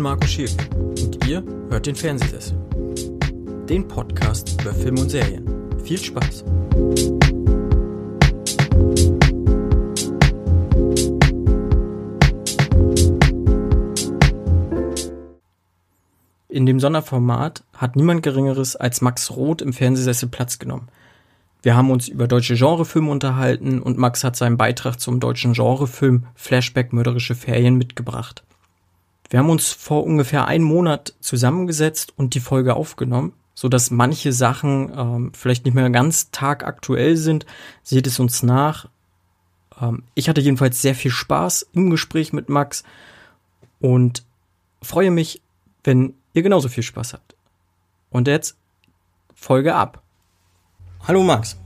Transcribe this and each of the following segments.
bin Marco Schäfer und ihr hört den Fernsehsessel. Den Podcast über Film und Serien. Viel Spaß! In dem Sonderformat hat niemand Geringeres als Max Roth im Fernsehsessel Platz genommen. Wir haben uns über deutsche Genrefilme unterhalten und Max hat seinen Beitrag zum deutschen Genrefilm Flashback Mörderische Ferien mitgebracht. Wir haben uns vor ungefähr einem Monat zusammengesetzt und die Folge aufgenommen, so dass manche Sachen ähm, vielleicht nicht mehr ganz tagaktuell sind. Seht es uns nach. Ähm, ich hatte jedenfalls sehr viel Spaß im Gespräch mit Max und freue mich, wenn ihr genauso viel Spaß habt. Und jetzt Folge ab. Hallo Max.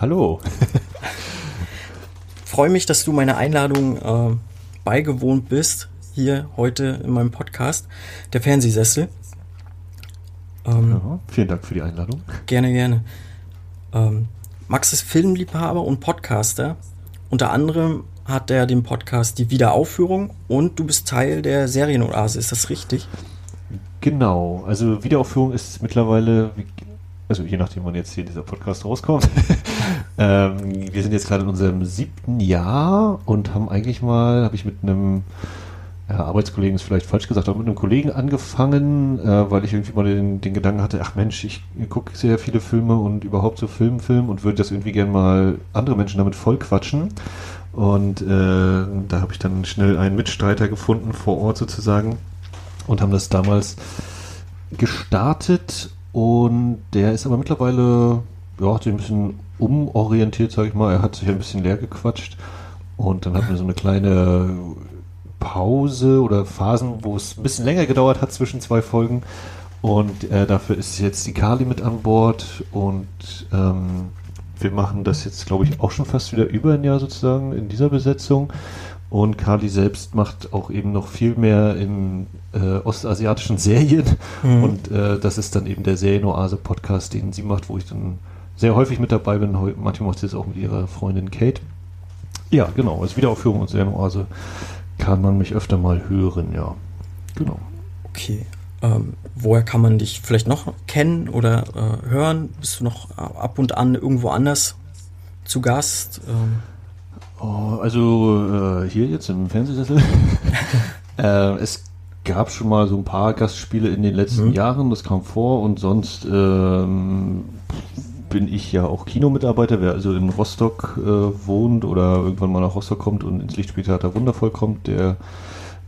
Hallo. Freue mich, dass du meiner Einladung äh, beigewohnt bist hier heute in meinem Podcast, der Fernsehsessel. Ähm, ja, vielen Dank für die Einladung. Gerne, gerne. Ähm, Max ist Filmliebhaber und Podcaster. Unter anderem hat er den Podcast Die Wiederaufführung und du bist Teil der Serienoase. Ist das richtig? Genau. Also Wiederaufführung ist mittlerweile, also je nachdem, wann jetzt hier dieser Podcast rauskommt. ähm, wir sind jetzt gerade in unserem siebten Jahr und haben eigentlich mal, habe ich mit einem ja, Arbeitskollegen ist vielleicht falsch gesagt, aber mit einem Kollegen angefangen, äh, weil ich irgendwie mal den, den Gedanken hatte, ach Mensch, ich gucke sehr viele Filme und überhaupt so Film, Film und würde das irgendwie gerne mal andere Menschen damit voll quatschen. Und äh, da habe ich dann schnell einen Mitstreiter gefunden vor Ort sozusagen und haben das damals gestartet und der ist aber mittlerweile, ja, hat sich ein bisschen umorientiert, sage ich mal. Er hat sich ein bisschen leer gequatscht und dann hatten wir so eine kleine Pause oder Phasen, wo es ein bisschen länger gedauert hat zwischen zwei Folgen. Und äh, dafür ist jetzt die Kali mit an Bord und ähm, wir machen das jetzt, glaube ich, auch schon fast wieder über ein Jahr sozusagen in dieser Besetzung. Und Kali selbst macht auch eben noch viel mehr in äh, ostasiatischen Serien. Mhm. Und äh, das ist dann eben der Serienoase-Podcast, den sie macht, wo ich dann sehr häufig mit dabei bin. Manchmal macht sie es auch mit ihrer Freundin Kate. Ja, genau, als Wiederaufführung und Serienoase kann man mich öfter mal hören, ja. Genau. Okay. Ähm, woher kann man dich vielleicht noch kennen oder äh, hören? Bist du noch ab und an irgendwo anders zu Gast? Ähm? Oh, also äh, hier jetzt im Fernsehsessel. äh, es gab schon mal so ein paar Gastspiele in den letzten mhm. Jahren, das kam vor und sonst ähm, bin ich ja auch Kinomitarbeiter. Wer also in Rostock äh, wohnt oder irgendwann mal nach Rostock kommt und ins Lichtspieltheater Wundervoll kommt, der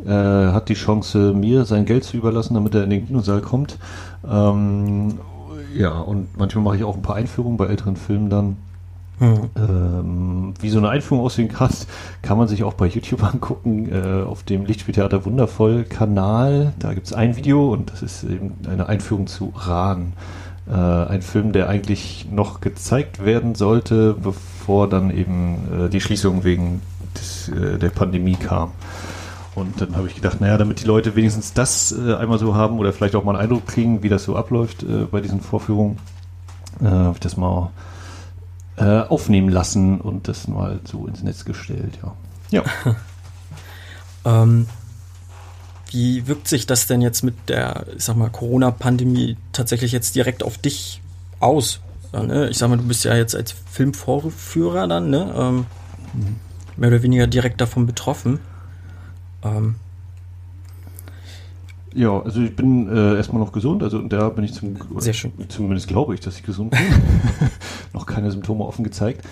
äh, hat die Chance, mir sein Geld zu überlassen, damit er in den Kinosaal kommt. Ähm, ja, und manchmal mache ich auch ein paar Einführungen bei älteren Filmen dann. Mhm. Ähm, wie so eine Einführung aussehen kann, kann man sich auch bei YouTube angucken, äh, auf dem Lichtspieltheater Wundervoll Kanal. Da gibt es ein Video und das ist eben eine Einführung zu Rahn. Äh, ein Film, der eigentlich noch gezeigt werden sollte, bevor dann eben äh, die Schließung wegen des, äh, der Pandemie kam. Und dann habe ich gedacht, naja, damit die Leute wenigstens das äh, einmal so haben oder vielleicht auch mal einen Eindruck kriegen, wie das so abläuft äh, bei diesen Vorführungen, äh, habe ich das mal aufnehmen lassen und das mal so ins Netz gestellt, ja. Ja. ähm, wie wirkt sich das denn jetzt mit der, ich sag mal, Corona-Pandemie tatsächlich jetzt direkt auf dich aus? Ja, ne? Ich sag mal, du bist ja jetzt als Filmvorführer dann, ne? Ähm, mhm. Mehr oder weniger direkt davon betroffen. Ähm, ja, also ich bin äh, erstmal noch gesund, also da bin ich zum, Sehr schön. zumindest glaube ich, dass ich gesund bin. noch keine Symptome offen gezeigt.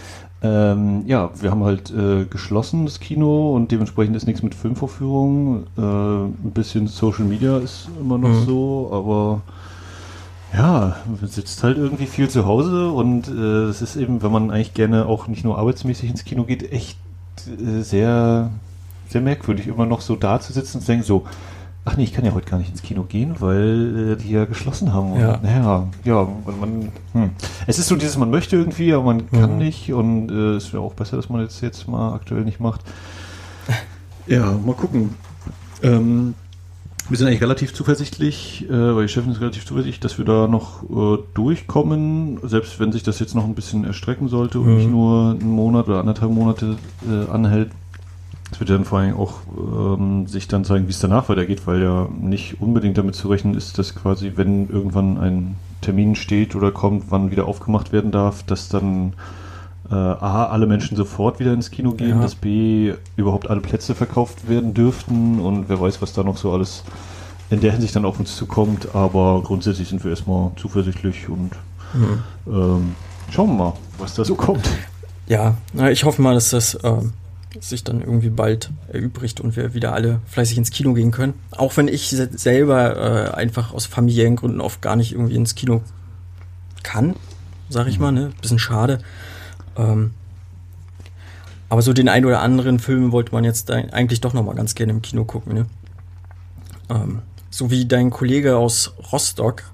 Ähm, ja, wir haben halt äh, geschlossen das Kino und dementsprechend ist nichts mit Filmvorführungen. Äh, ein bisschen Social Media ist immer noch mhm. so, aber ja, man sitzt halt irgendwie viel zu Hause und äh, es ist eben, wenn man eigentlich gerne auch nicht nur arbeitsmäßig ins Kino geht, echt äh, sehr, sehr merkwürdig, immer noch so da zu sitzen und zu denken, so, Ach nee, ich kann ja heute gar nicht ins Kino gehen, weil äh, die ja geschlossen haben. Und, ja. Naja, ja, man, hm. es ist so dieses, man möchte irgendwie, aber man kann mhm. nicht und äh, es wäre auch besser, dass man jetzt jetzt mal aktuell nicht macht. Ja, mal gucken. Ähm, wir sind eigentlich relativ zuversichtlich, äh, weil die Chefin ist relativ zuversichtlich, dass wir da noch äh, durchkommen, selbst wenn sich das jetzt noch ein bisschen erstrecken sollte und mhm. nicht nur einen Monat oder anderthalb Monate äh, anhält Es wird dann vor allem auch ähm, sich dann zeigen, wie es danach weitergeht, weil ja nicht unbedingt damit zu rechnen ist, dass quasi, wenn irgendwann ein Termin steht oder kommt, wann wieder aufgemacht werden darf, dass dann äh, A, alle Menschen sofort wieder ins Kino gehen, ja. dass B, überhaupt alle Plätze verkauft werden dürften und wer weiß, was da noch so alles in der Hinsicht dann auf uns zukommt, aber grundsätzlich sind wir erstmal zuversichtlich und mhm. ähm, schauen wir mal, was da so kommt. Ja, ich hoffe mal, dass das äh, sich dann irgendwie bald erübrigt und wir wieder alle fleißig ins Kino gehen können. Auch wenn ich selber äh, einfach aus familiären Gründen oft gar nicht irgendwie ins Kino kann, sag ich mal, ne? Bisschen schade. Ähm, aber so den ein oder anderen Film wollte man jetzt eigentlich doch noch mal ganz gerne im Kino gucken, ne? Ähm, so wie dein Kollege aus Rostock,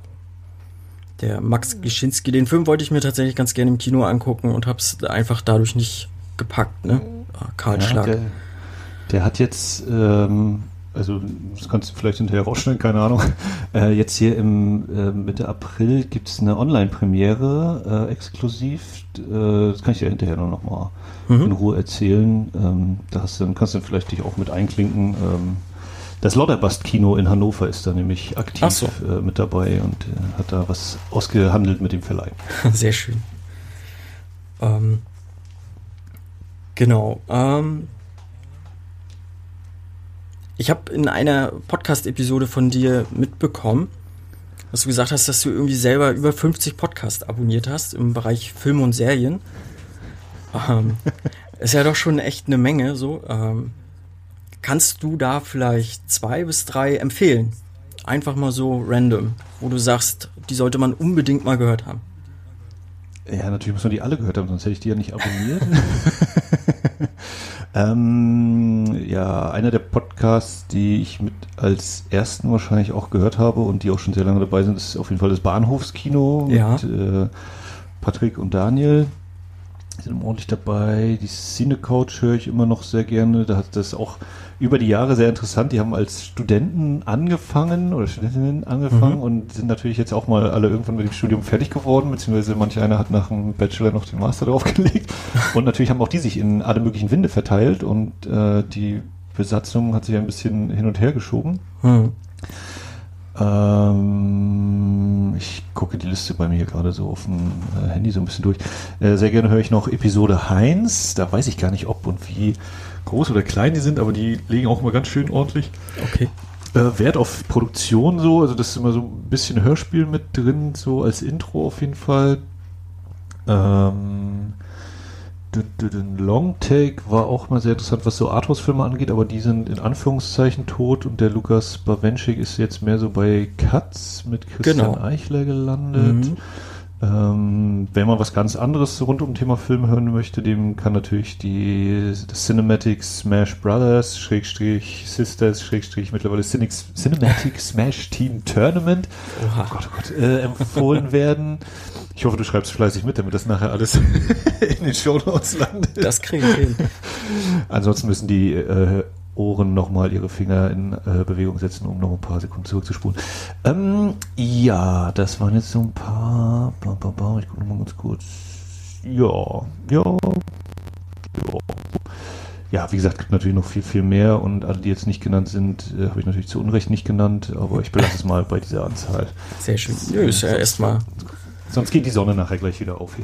der Max Gischinski. Den Film wollte ich mir tatsächlich ganz gerne im Kino angucken und habe es einfach dadurch nicht gepackt, ne? Ah, Karl ja, Der, der, hat jetzt, ähm, also das kannst du vielleicht hinterher rausstellen, keine Ahnung. Äh, jetzt hier im äh, Mitte April gibt es eine Online-Premiere äh, exklusiv. Äh, das kann ich dir hinterher noch mal mhm. in Ruhe erzählen. Ähm, da hast, dann kannst du vielleicht dich auch mit einklinken. Ähm, das Lauterbast-Kino in Hannover ist da nämlich aktiv so. äh, mit dabei und äh, hat da was ausgehandelt mit dem Verleih. Sehr schön. Ähm, genau. Ähm, ich habe in einer Podcast-Episode von dir mitbekommen, dass du gesagt hast, dass du irgendwie selber über 50 Podcasts abonniert hast im Bereich Film und Serien. Ähm, ist ja doch schon echt eine Menge so. Ähm, Kannst du da vielleicht zwei bis drei empfehlen? Einfach mal so random, wo du sagst, die sollte man unbedingt mal gehört haben. Ja, natürlich muss man die alle gehört haben, sonst hätte ich die ja nicht abonniert. ähm, ja, einer der Podcasts, die ich mit als ersten wahrscheinlich auch gehört habe und die auch schon sehr lange dabei sind, ist auf jeden Fall das Bahnhofskino ja. mit äh, Patrick und Daniel. Die sind ordentlich dabei. Die Cine Coach höre ich immer noch sehr gerne. Da hat das auch über die Jahre sehr interessant. Die haben als Studenten angefangen oder Studentinnen angefangen mhm. und sind natürlich jetzt auch mal alle irgendwann mit dem Studium fertig geworden, beziehungsweise manch einer hat nach dem Bachelor noch den Master draufgelegt. Und natürlich haben auch die sich in alle möglichen Winde verteilt und äh, die Besatzung hat sich ein bisschen hin und her geschoben. Mhm. Ähm, ich gucke die Liste bei mir gerade so auf dem äh, Handy so ein bisschen durch. Äh, sehr gerne höre ich noch Episode Heinz. Da weiß ich gar nicht, ob und wie groß oder klein die sind, aber die legen auch immer ganz schön ordentlich. Okay. Äh, Wert auf Produktion so, also das ist immer so ein bisschen Hörspiel mit drin, so als Intro auf jeden Fall. Ähm, Long Take war auch mal sehr interessant, was so Arthouse-Filme angeht, aber die sind in Anführungszeichen tot und der Lukas Bawenschik ist jetzt mehr so bei Katz mit Christian genau. Eichler gelandet. Mhm. Ähm, wenn man was ganz anderes rund um Thema Film hören möchte, dem kann natürlich die Cinematic Smash Brothers, Schrägstrich Sisters, Schrägstrich mittlerweile Cinematic Smash Team Tournament, Oha. oh Gott, oh Gott, äh, empfohlen werden. Ich hoffe, du schreibst fleißig mit, damit das nachher alles in den Show Notes landet. Das kriegen wir hin. Ansonsten müssen die äh, Ohren nochmal ihre Finger in äh, Bewegung setzen, um noch ein paar Sekunden zurückzuspulen. Ähm, ja, das waren jetzt so ein paar. Bam, bam, bam, ich gucke nochmal ganz kurz. Ja, ja, ja. Ja, wie gesagt, gibt natürlich noch viel, viel mehr und alle, die jetzt nicht genannt sind, äh, habe ich natürlich zu Unrecht nicht genannt, aber ich belasse es mal bei dieser Anzahl. Sehr schön. Nö, ist ja erstmal. Sonst geht die Sonne nachher gleich wieder auf.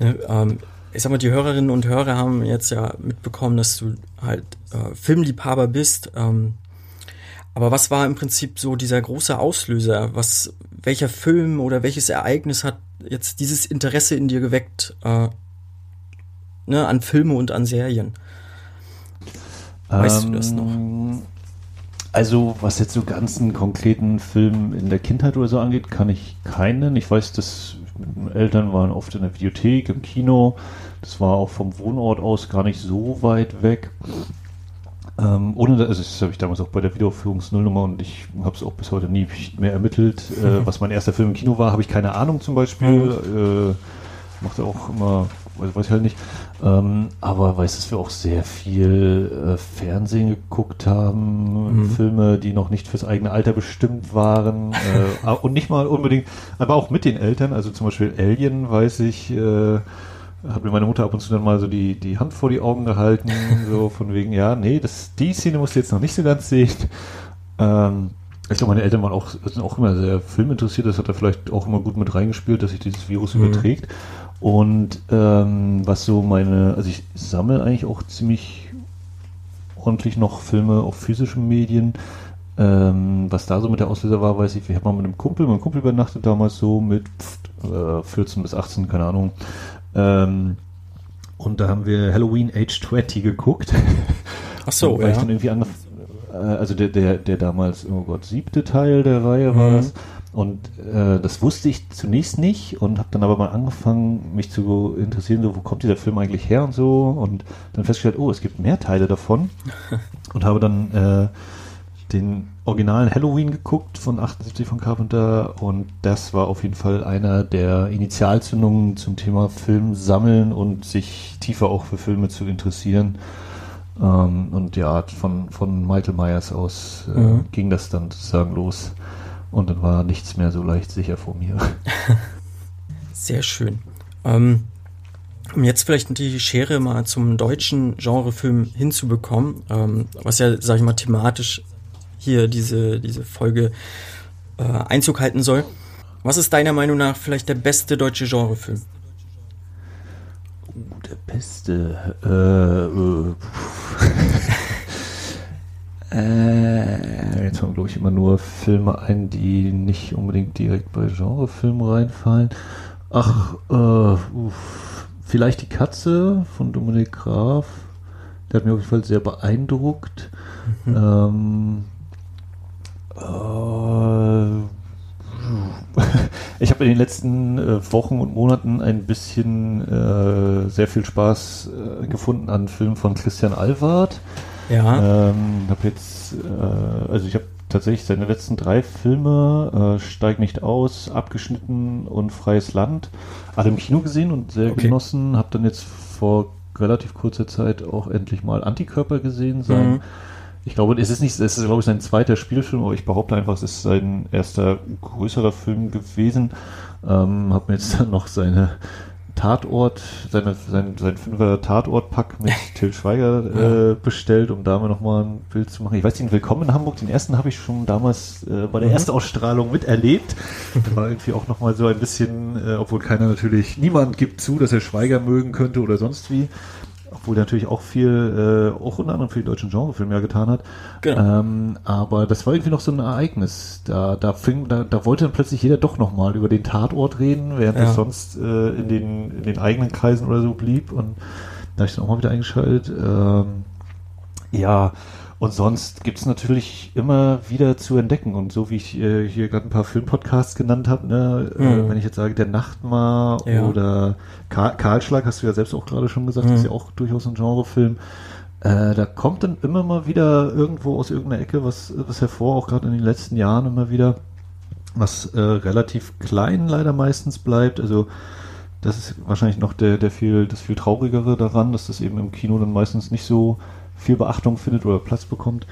ja, ähm, ich sag mal, die Hörerinnen und Hörer haben jetzt ja mitbekommen, dass du halt äh, Filmliebhaber bist. Ähm, aber was war im Prinzip so dieser große Auslöser? Was, welcher Film oder welches Ereignis hat jetzt dieses Interesse in dir geweckt äh, ne, an Filme und an Serien? Weißt ähm, du das noch? Ähm, also, was jetzt so ganzen konkreten Film in der Kindheit oder so angeht, kann ich keinen. Ich weiß, dass Eltern waren oft in der Videothek, im Kino. Das war auch vom Wohnort aus gar nicht so weit weg. Ähm, ohne, also das habe ich damals auch bei der Wiederaufführungsnullnummer und ich habe es auch bis heute nie mehr ermittelt. Äh, was mein erster Film im Kino war, habe ich keine Ahnung zum Beispiel. Äh, machte auch immer, weiß, weiß ich halt nicht. Ähm, aber weiß, dass wir auch sehr viel äh, Fernsehen geguckt haben, mhm. Filme, die noch nicht fürs eigene Alter bestimmt waren äh, und nicht mal unbedingt, aber auch mit den Eltern. Also zum Beispiel Alien, weiß ich, äh, hat mir meine Mutter ab und zu dann mal so die, die Hand vor die Augen gehalten, so von wegen, ja, nee, das, die Szene musst du jetzt noch nicht so ganz sehen. Ähm, ich glaube, meine Eltern waren auch, sind auch immer sehr filminteressiert, das hat er vielleicht auch immer gut mit reingespielt, dass sich dieses Virus mhm. überträgt. Und ähm, was so meine, also ich sammle eigentlich auch ziemlich ordentlich noch Filme auf physischen Medien. Ähm, was da so mit der Auslöser war, weiß ich, wir haben mal mit einem Kumpel, mein Kumpel übernachtet damals so mit äh, 14 bis 18, keine Ahnung. Ähm, und da haben wir Halloween Age 20 geguckt. Ach so, ja. Ich dann irgendwie angef äh, also der, der, der damals, oh Gott, siebte Teil der Reihe war mhm. das. Und äh, das wusste ich zunächst nicht und habe dann aber mal angefangen, mich zu interessieren, so, wo kommt dieser Film eigentlich her und so. Und dann festgestellt, oh, es gibt mehr Teile davon. und habe dann äh, den originalen Halloween geguckt von 78 von Carpenter und das war auf jeden Fall einer der Initialzündungen zum Thema Film sammeln und sich tiefer auch für Filme zu interessieren. Ähm, und ja, von, von Michael Myers aus äh, mhm. ging das dann sozusagen los und dann war nichts mehr so leicht sicher vor mir. Sehr schön. Ähm, um jetzt vielleicht die Schere mal zum deutschen Genrefilm hinzubekommen, ähm, was ja, sag ich mal, thematisch hier diese, diese Folge äh, Einzug halten soll. Was ist deiner Meinung nach vielleicht der beste deutsche Genrefilm? Oh, der beste. Äh, äh, jetzt haben, glaube ich, immer nur Filme ein, die nicht unbedingt direkt bei Genrefilmen reinfallen. Ach, äh, uff, vielleicht die Katze von Dominik Graf. Der hat mich auf jeden Fall sehr beeindruckt. Mhm. Ähm, äh, ich habe in den letzten äh, Wochen und Monaten ein bisschen äh, sehr viel Spaß äh, gefunden an Filmen von Christian Alward. Ja. Ähm, habe jetzt, äh, also ich habe tatsächlich seine letzten drei Filme, äh, Steig nicht aus, Abgeschnitten und Freies Land, alle im Kino gesehen und sehr okay. genossen. Habe dann jetzt vor relativ kurzer Zeit auch endlich mal Antikörper gesehen, sein mhm ich glaube, es ist nicht, es ist, glaube ich, sein zweiter Spielfilm, aber ich behaupte einfach, es ist sein erster größerer Film gewesen. Ähm, habe mir jetzt dann noch seine Tatort, seine, sein, sein Fünfer Tatort-Pack mit Till Schweiger äh, bestellt, um da mal nochmal ein Bild zu machen. Ich weiß nicht, Willkommen in Hamburg, den ersten habe ich schon damals äh, bei der mhm. Erstausstrahlung miterlebt. War irgendwie auch nochmal so ein bisschen, äh, obwohl keiner natürlich, niemand gibt zu, dass er Schweiger mögen könnte oder sonst wie obwohl der natürlich auch viel, äh, auch unter anderem für die deutschen Genrefilme ja getan hat. Genau. Ähm, aber das war irgendwie noch so ein Ereignis. Da, da fing, da, da wollte dann plötzlich jeder doch nochmal über den Tatort reden, während ja. es sonst äh, in, den, in den eigenen Kreisen oder so blieb. Und da habe ich dann auch mal wieder eingeschaltet. Ähm, ja, und sonst gibt es natürlich immer wieder zu entdecken. Und so wie ich äh, hier gerade ein paar Filmpodcasts genannt habe, ne, mhm. äh, wenn ich jetzt sage, der Nachtmar ja. oder Karl Karlschlag, hast du ja selbst auch gerade schon gesagt, mhm. ist ja auch durchaus ein Genrefilm. Äh, da kommt dann immer mal wieder irgendwo aus irgendeiner Ecke was, was hervor, auch gerade in den letzten Jahren immer wieder, was äh, relativ klein leider meistens bleibt. Also das ist wahrscheinlich noch der, der viel, das viel traurigere daran, dass das eben im Kino dann meistens nicht so viel Beachtung findet oder Platz bekommt.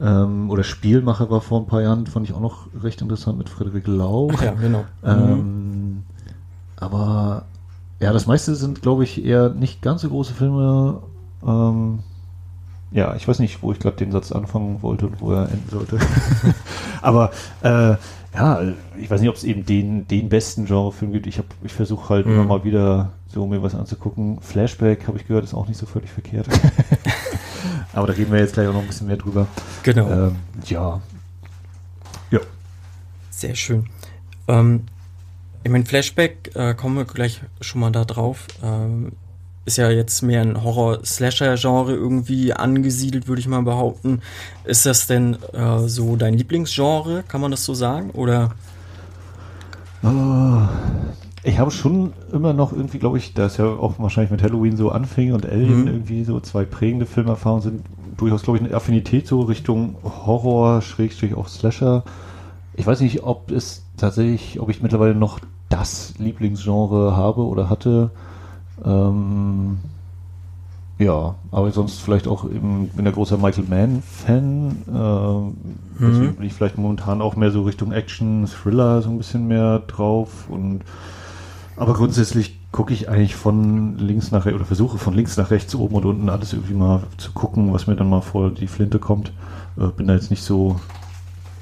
Ähm, oder Spielmacher war vor ein paar Jahren, fand ich auch noch recht interessant mit Frederik Lau. Ach ja, genau. Ähm, mhm. Aber ja, das meiste sind, glaube ich, eher nicht ganz so große Filme. Ähm, ja, ich weiß nicht, wo ich gerade den Satz anfangen wollte und wo er enden sollte. Aber äh, ja, ich weiß nicht, ob es eben den, den besten Genrefilm gibt. Ich, ich versuche halt mhm. immer mal wieder so mir was anzugucken. Flashback, habe ich gehört, ist auch nicht so völlig verkehrt. Aber da reden wir jetzt gleich auch noch ein bisschen mehr drüber. Genau. Ähm, ja. Ja. Sehr schön. Ähm, ich meine, Flashback, äh, kommen wir gleich schon mal da drauf. Ähm, ist ja jetzt mehr ein Horror-Slasher-Genre irgendwie angesiedelt, würde ich mal behaupten. Ist das denn äh, so dein Lieblingsgenre? Kann man das so sagen? Oder? Oh, ich habe schon immer noch irgendwie, glaube ich, da es ja auch wahrscheinlich mit Halloween so anfing und Alien mhm. irgendwie so zwei prägende Filmerfahrungen sind, durchaus, glaube ich, eine Affinität so Richtung Horror, Schrägstrich auch Slasher. Ich weiß nicht, ob es tatsächlich, ob ich mittlerweile noch das Lieblingsgenre habe oder hatte. Ähm, ja, aber sonst vielleicht auch eben, bin der großer Michael Mann-Fan. Äh, mhm. bin ich vielleicht momentan auch mehr so Richtung Action, Thriller so ein bisschen mehr drauf und Aber grundsätzlich gucke ich eigentlich von links nach rechts oder versuche von links nach rechts, oben und unten alles irgendwie mal zu gucken, was mir dann mal vor die Flinte kommt. Äh, bin da jetzt nicht so,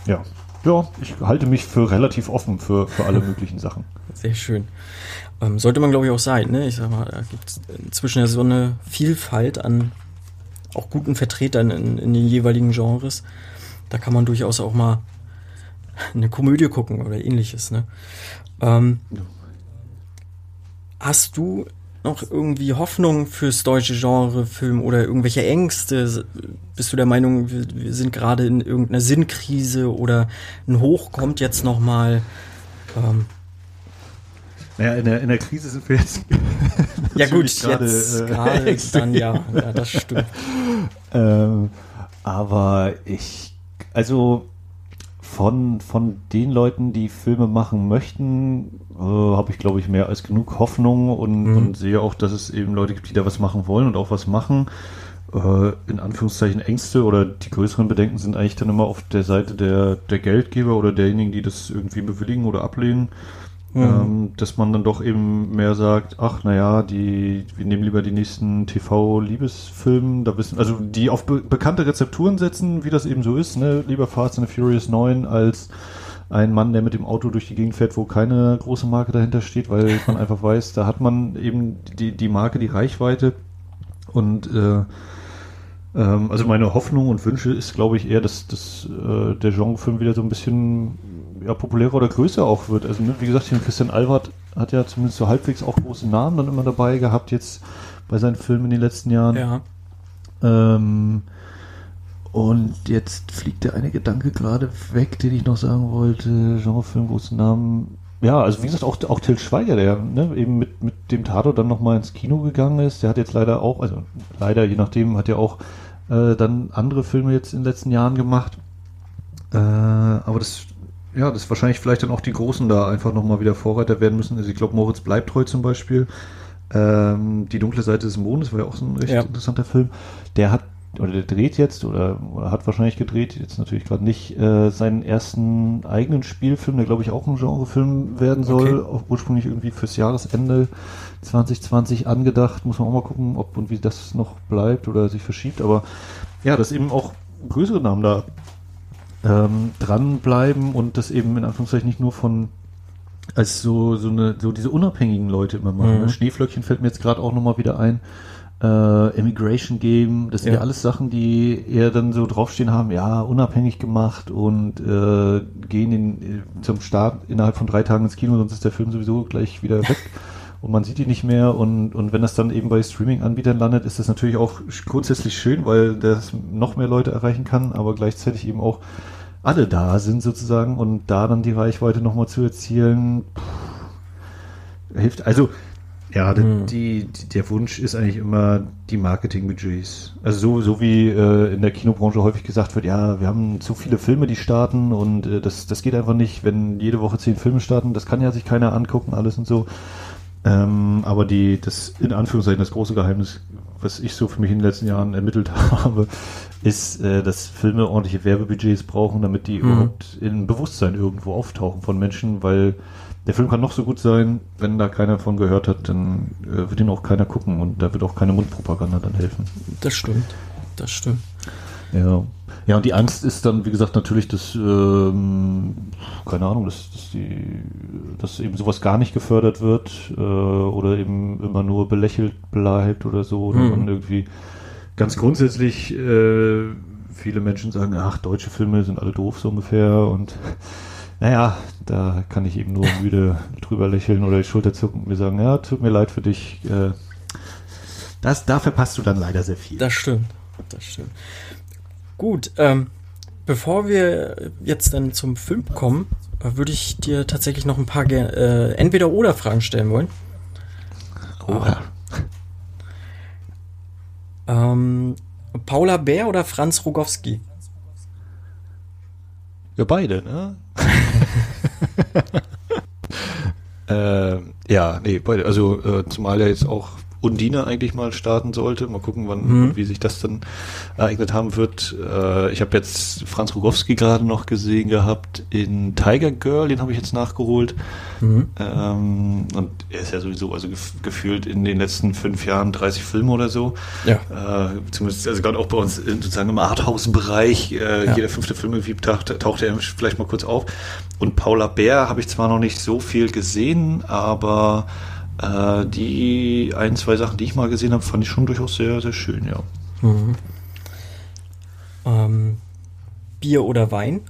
ja, ja, ich halte mich für relativ offen für, für alle möglichen Sachen. Sehr schön. Ähm, sollte man, glaube ich, auch sein. Ne? Ich sag mal, da gibt es inzwischen ja so eine Vielfalt an auch guten Vertretern in, in den jeweiligen Genres. Da kann man durchaus auch mal eine Komödie gucken oder ähnliches. Ne? Ähm, ja. Hast du noch irgendwie Hoffnung fürs deutsche Genrefilm oder irgendwelche Ängste? Bist du der Meinung, wir, sind gerade in irgendeiner Sinnkrise oder ein Hoch kommt jetzt nochmal? Ähm, naja, in der, in der Krise sind wir jetzt. ja, gut, grade, jetzt äh, gerade dann ja, ja, das stimmt. ähm, aber ich, also von, von den Leuten, die Filme machen möchten, äh, habe ich, glaube ich, mehr als genug Hoffnung und, mhm. und, sehe auch, dass es eben Leute gibt, die da was machen wollen und auch was machen. Äh, in Anführungszeichen Ängste oder die größeren Bedenken sind eigentlich dann immer auf der Seite der, der Geldgeber oder derjenigen, die das irgendwie bewilligen oder ablehnen. Mhm. Ähm, dass man dann doch eben mehr sagt, ach naja, die, wir nehmen lieber die nächsten TV-Liebesfilme, da wissen, also die auf be bekannte Rezepturen setzen, wie das eben so ist, ne? Lieber Fast and the Furious 9 als ein Mann, der mit dem Auto durch die Gegend fährt, wo keine große Marke dahinter steht, weil man einfach weiß, da hat man eben die, die Marke, die Reichweite und äh, ähm, also meine Hoffnung und Wünsche ist, glaube ich, eher, dass, dass äh, der Genrefilm wieder so ein bisschen ja, populärer oder größer auch wird. Also ne, wie gesagt, Christian Albert hat ja zumindest so halbwegs auch große Namen dann immer dabei gehabt, jetzt bei seinen Filmen in den letzten Jahren. Ja. Ähm, und jetzt fliegt der eine Gedanke gerade weg, den ich noch sagen wollte. Genrefilm, große Namen. Ja, also wie gesagt, auch, auch Till Schweiger, der ne, eben mit, mit dem Tato dann nochmal ins Kino gegangen ist, der hat jetzt leider auch, also leider, je nachdem, hat ja auch äh, dann andere Filme jetzt in den letzten Jahren gemacht. Äh, aber das ja, das ist wahrscheinlich vielleicht dann auch die Großen da einfach nochmal wieder Vorreiter werden müssen. Also ich glaube, Moritz bleibt treu zum Beispiel. Ähm, die dunkle Seite des Mondes war ja auch so ein recht ja. interessanter Film. Der hat, oder der dreht jetzt, oder, oder hat wahrscheinlich gedreht, jetzt natürlich gerade nicht, äh, seinen ersten eigenen Spielfilm, der glaube ich auch ein Genrefilm werden soll, okay. auch ursprünglich irgendwie fürs Jahresende 2020 angedacht. Muss man auch mal gucken, ob und wie das noch bleibt oder sich verschiebt. Aber ja, dass eben auch größere Namen da ähm, dranbleiben und das eben in Anführungszeichen nicht nur von als so, so eine, so diese unabhängigen Leute immer machen. Mhm. Schneeflöckchen fällt mir jetzt gerade auch nochmal wieder ein. Äh, Immigration Game, das sind ja. ja. alles Sachen, die eher dann so draufstehen haben, ja, unabhängig gemacht und äh, gehen in, zum Start innerhalb von drei Tagen ins Kino, sonst ist der Film sowieso gleich wieder weg. Und man sieht ihn nicht mehr und, und wenn das dann eben bei Streaming-Anbietern landet, ist das natürlich auch grundsätzlich schön, weil das noch mehr Leute erreichen kann, aber gleichzeitig eben auch alle da sind sozusagen und da dann die Reichweite nochmal zu erzielen, pff, hilft. Also ja, mhm. die, die, der Wunsch ist eigentlich immer die Marketingbudgets. Also so, so wie äh, in der Kinobranche häufig gesagt wird, ja, wir haben zu viele Filme, die starten und äh, das, das geht einfach nicht, wenn jede Woche zehn Filme starten, das kann ja sich keiner angucken, alles und so. Ähm, aber die, das in Anführungszeichen das große Geheimnis, was ich so für mich in den letzten Jahren ermittelt habe, ist, äh, dass Filme ordentliche Werbebudgets brauchen, damit die mhm. überhaupt in Bewusstsein irgendwo auftauchen von Menschen, weil der Film kann noch so gut sein, wenn da keiner von gehört hat, dann äh, wird ihn auch keiner gucken und da wird auch keine Mundpropaganda dann helfen. Das stimmt. Das stimmt. Ja. Ja, und die Angst ist dann, wie gesagt, natürlich, dass, ähm, keine Ahnung, dass, dass, die, dass eben sowas gar nicht gefördert wird äh, oder eben immer nur belächelt bleibt oder so. Oder mhm. irgendwie ganz grundsätzlich äh, viele Menschen sagen, ach, deutsche Filme sind alle doof so ungefähr und naja, da kann ich eben nur müde drüber lächeln oder die Schulter zucken und mir sagen, ja, tut mir leid für dich. Äh, das, da verpasst du dann leider sehr viel. Das stimmt. Das stimmt. Gut, ähm, bevor wir jetzt dann zum Film kommen, äh, würde ich dir tatsächlich noch ein paar äh, Entweder-Oder-Fragen stellen wollen. Oha. Ähm, Paula Bär oder Franz Rogowski? Ja, beide, ne? äh, ja, nee, beide. Also äh, zumal ja jetzt auch Undine eigentlich mal starten sollte. Mal gucken, wann, mhm. wie sich das dann ereignet haben wird. Äh, ich habe jetzt Franz Rogowski gerade noch gesehen gehabt in Tiger Girl, den habe ich jetzt nachgeholt. Mhm. Ähm, und er ist ja sowieso, also gef gefühlt in den letzten fünf Jahren 30 Filme oder so. Ja. Äh, zumindest, also gerade auch bei uns in, sozusagen im Arthausen-Bereich, äh, ja. jeder fünfte Film irgendwie taucht, taucht er vielleicht mal kurz auf. Und Paula Bär habe ich zwar noch nicht so viel gesehen, aber äh, die ein, zwei Sachen, die ich mal gesehen habe, fand ich schon durchaus sehr, sehr schön, ja. Mhm. Ähm, Bier oder Wein?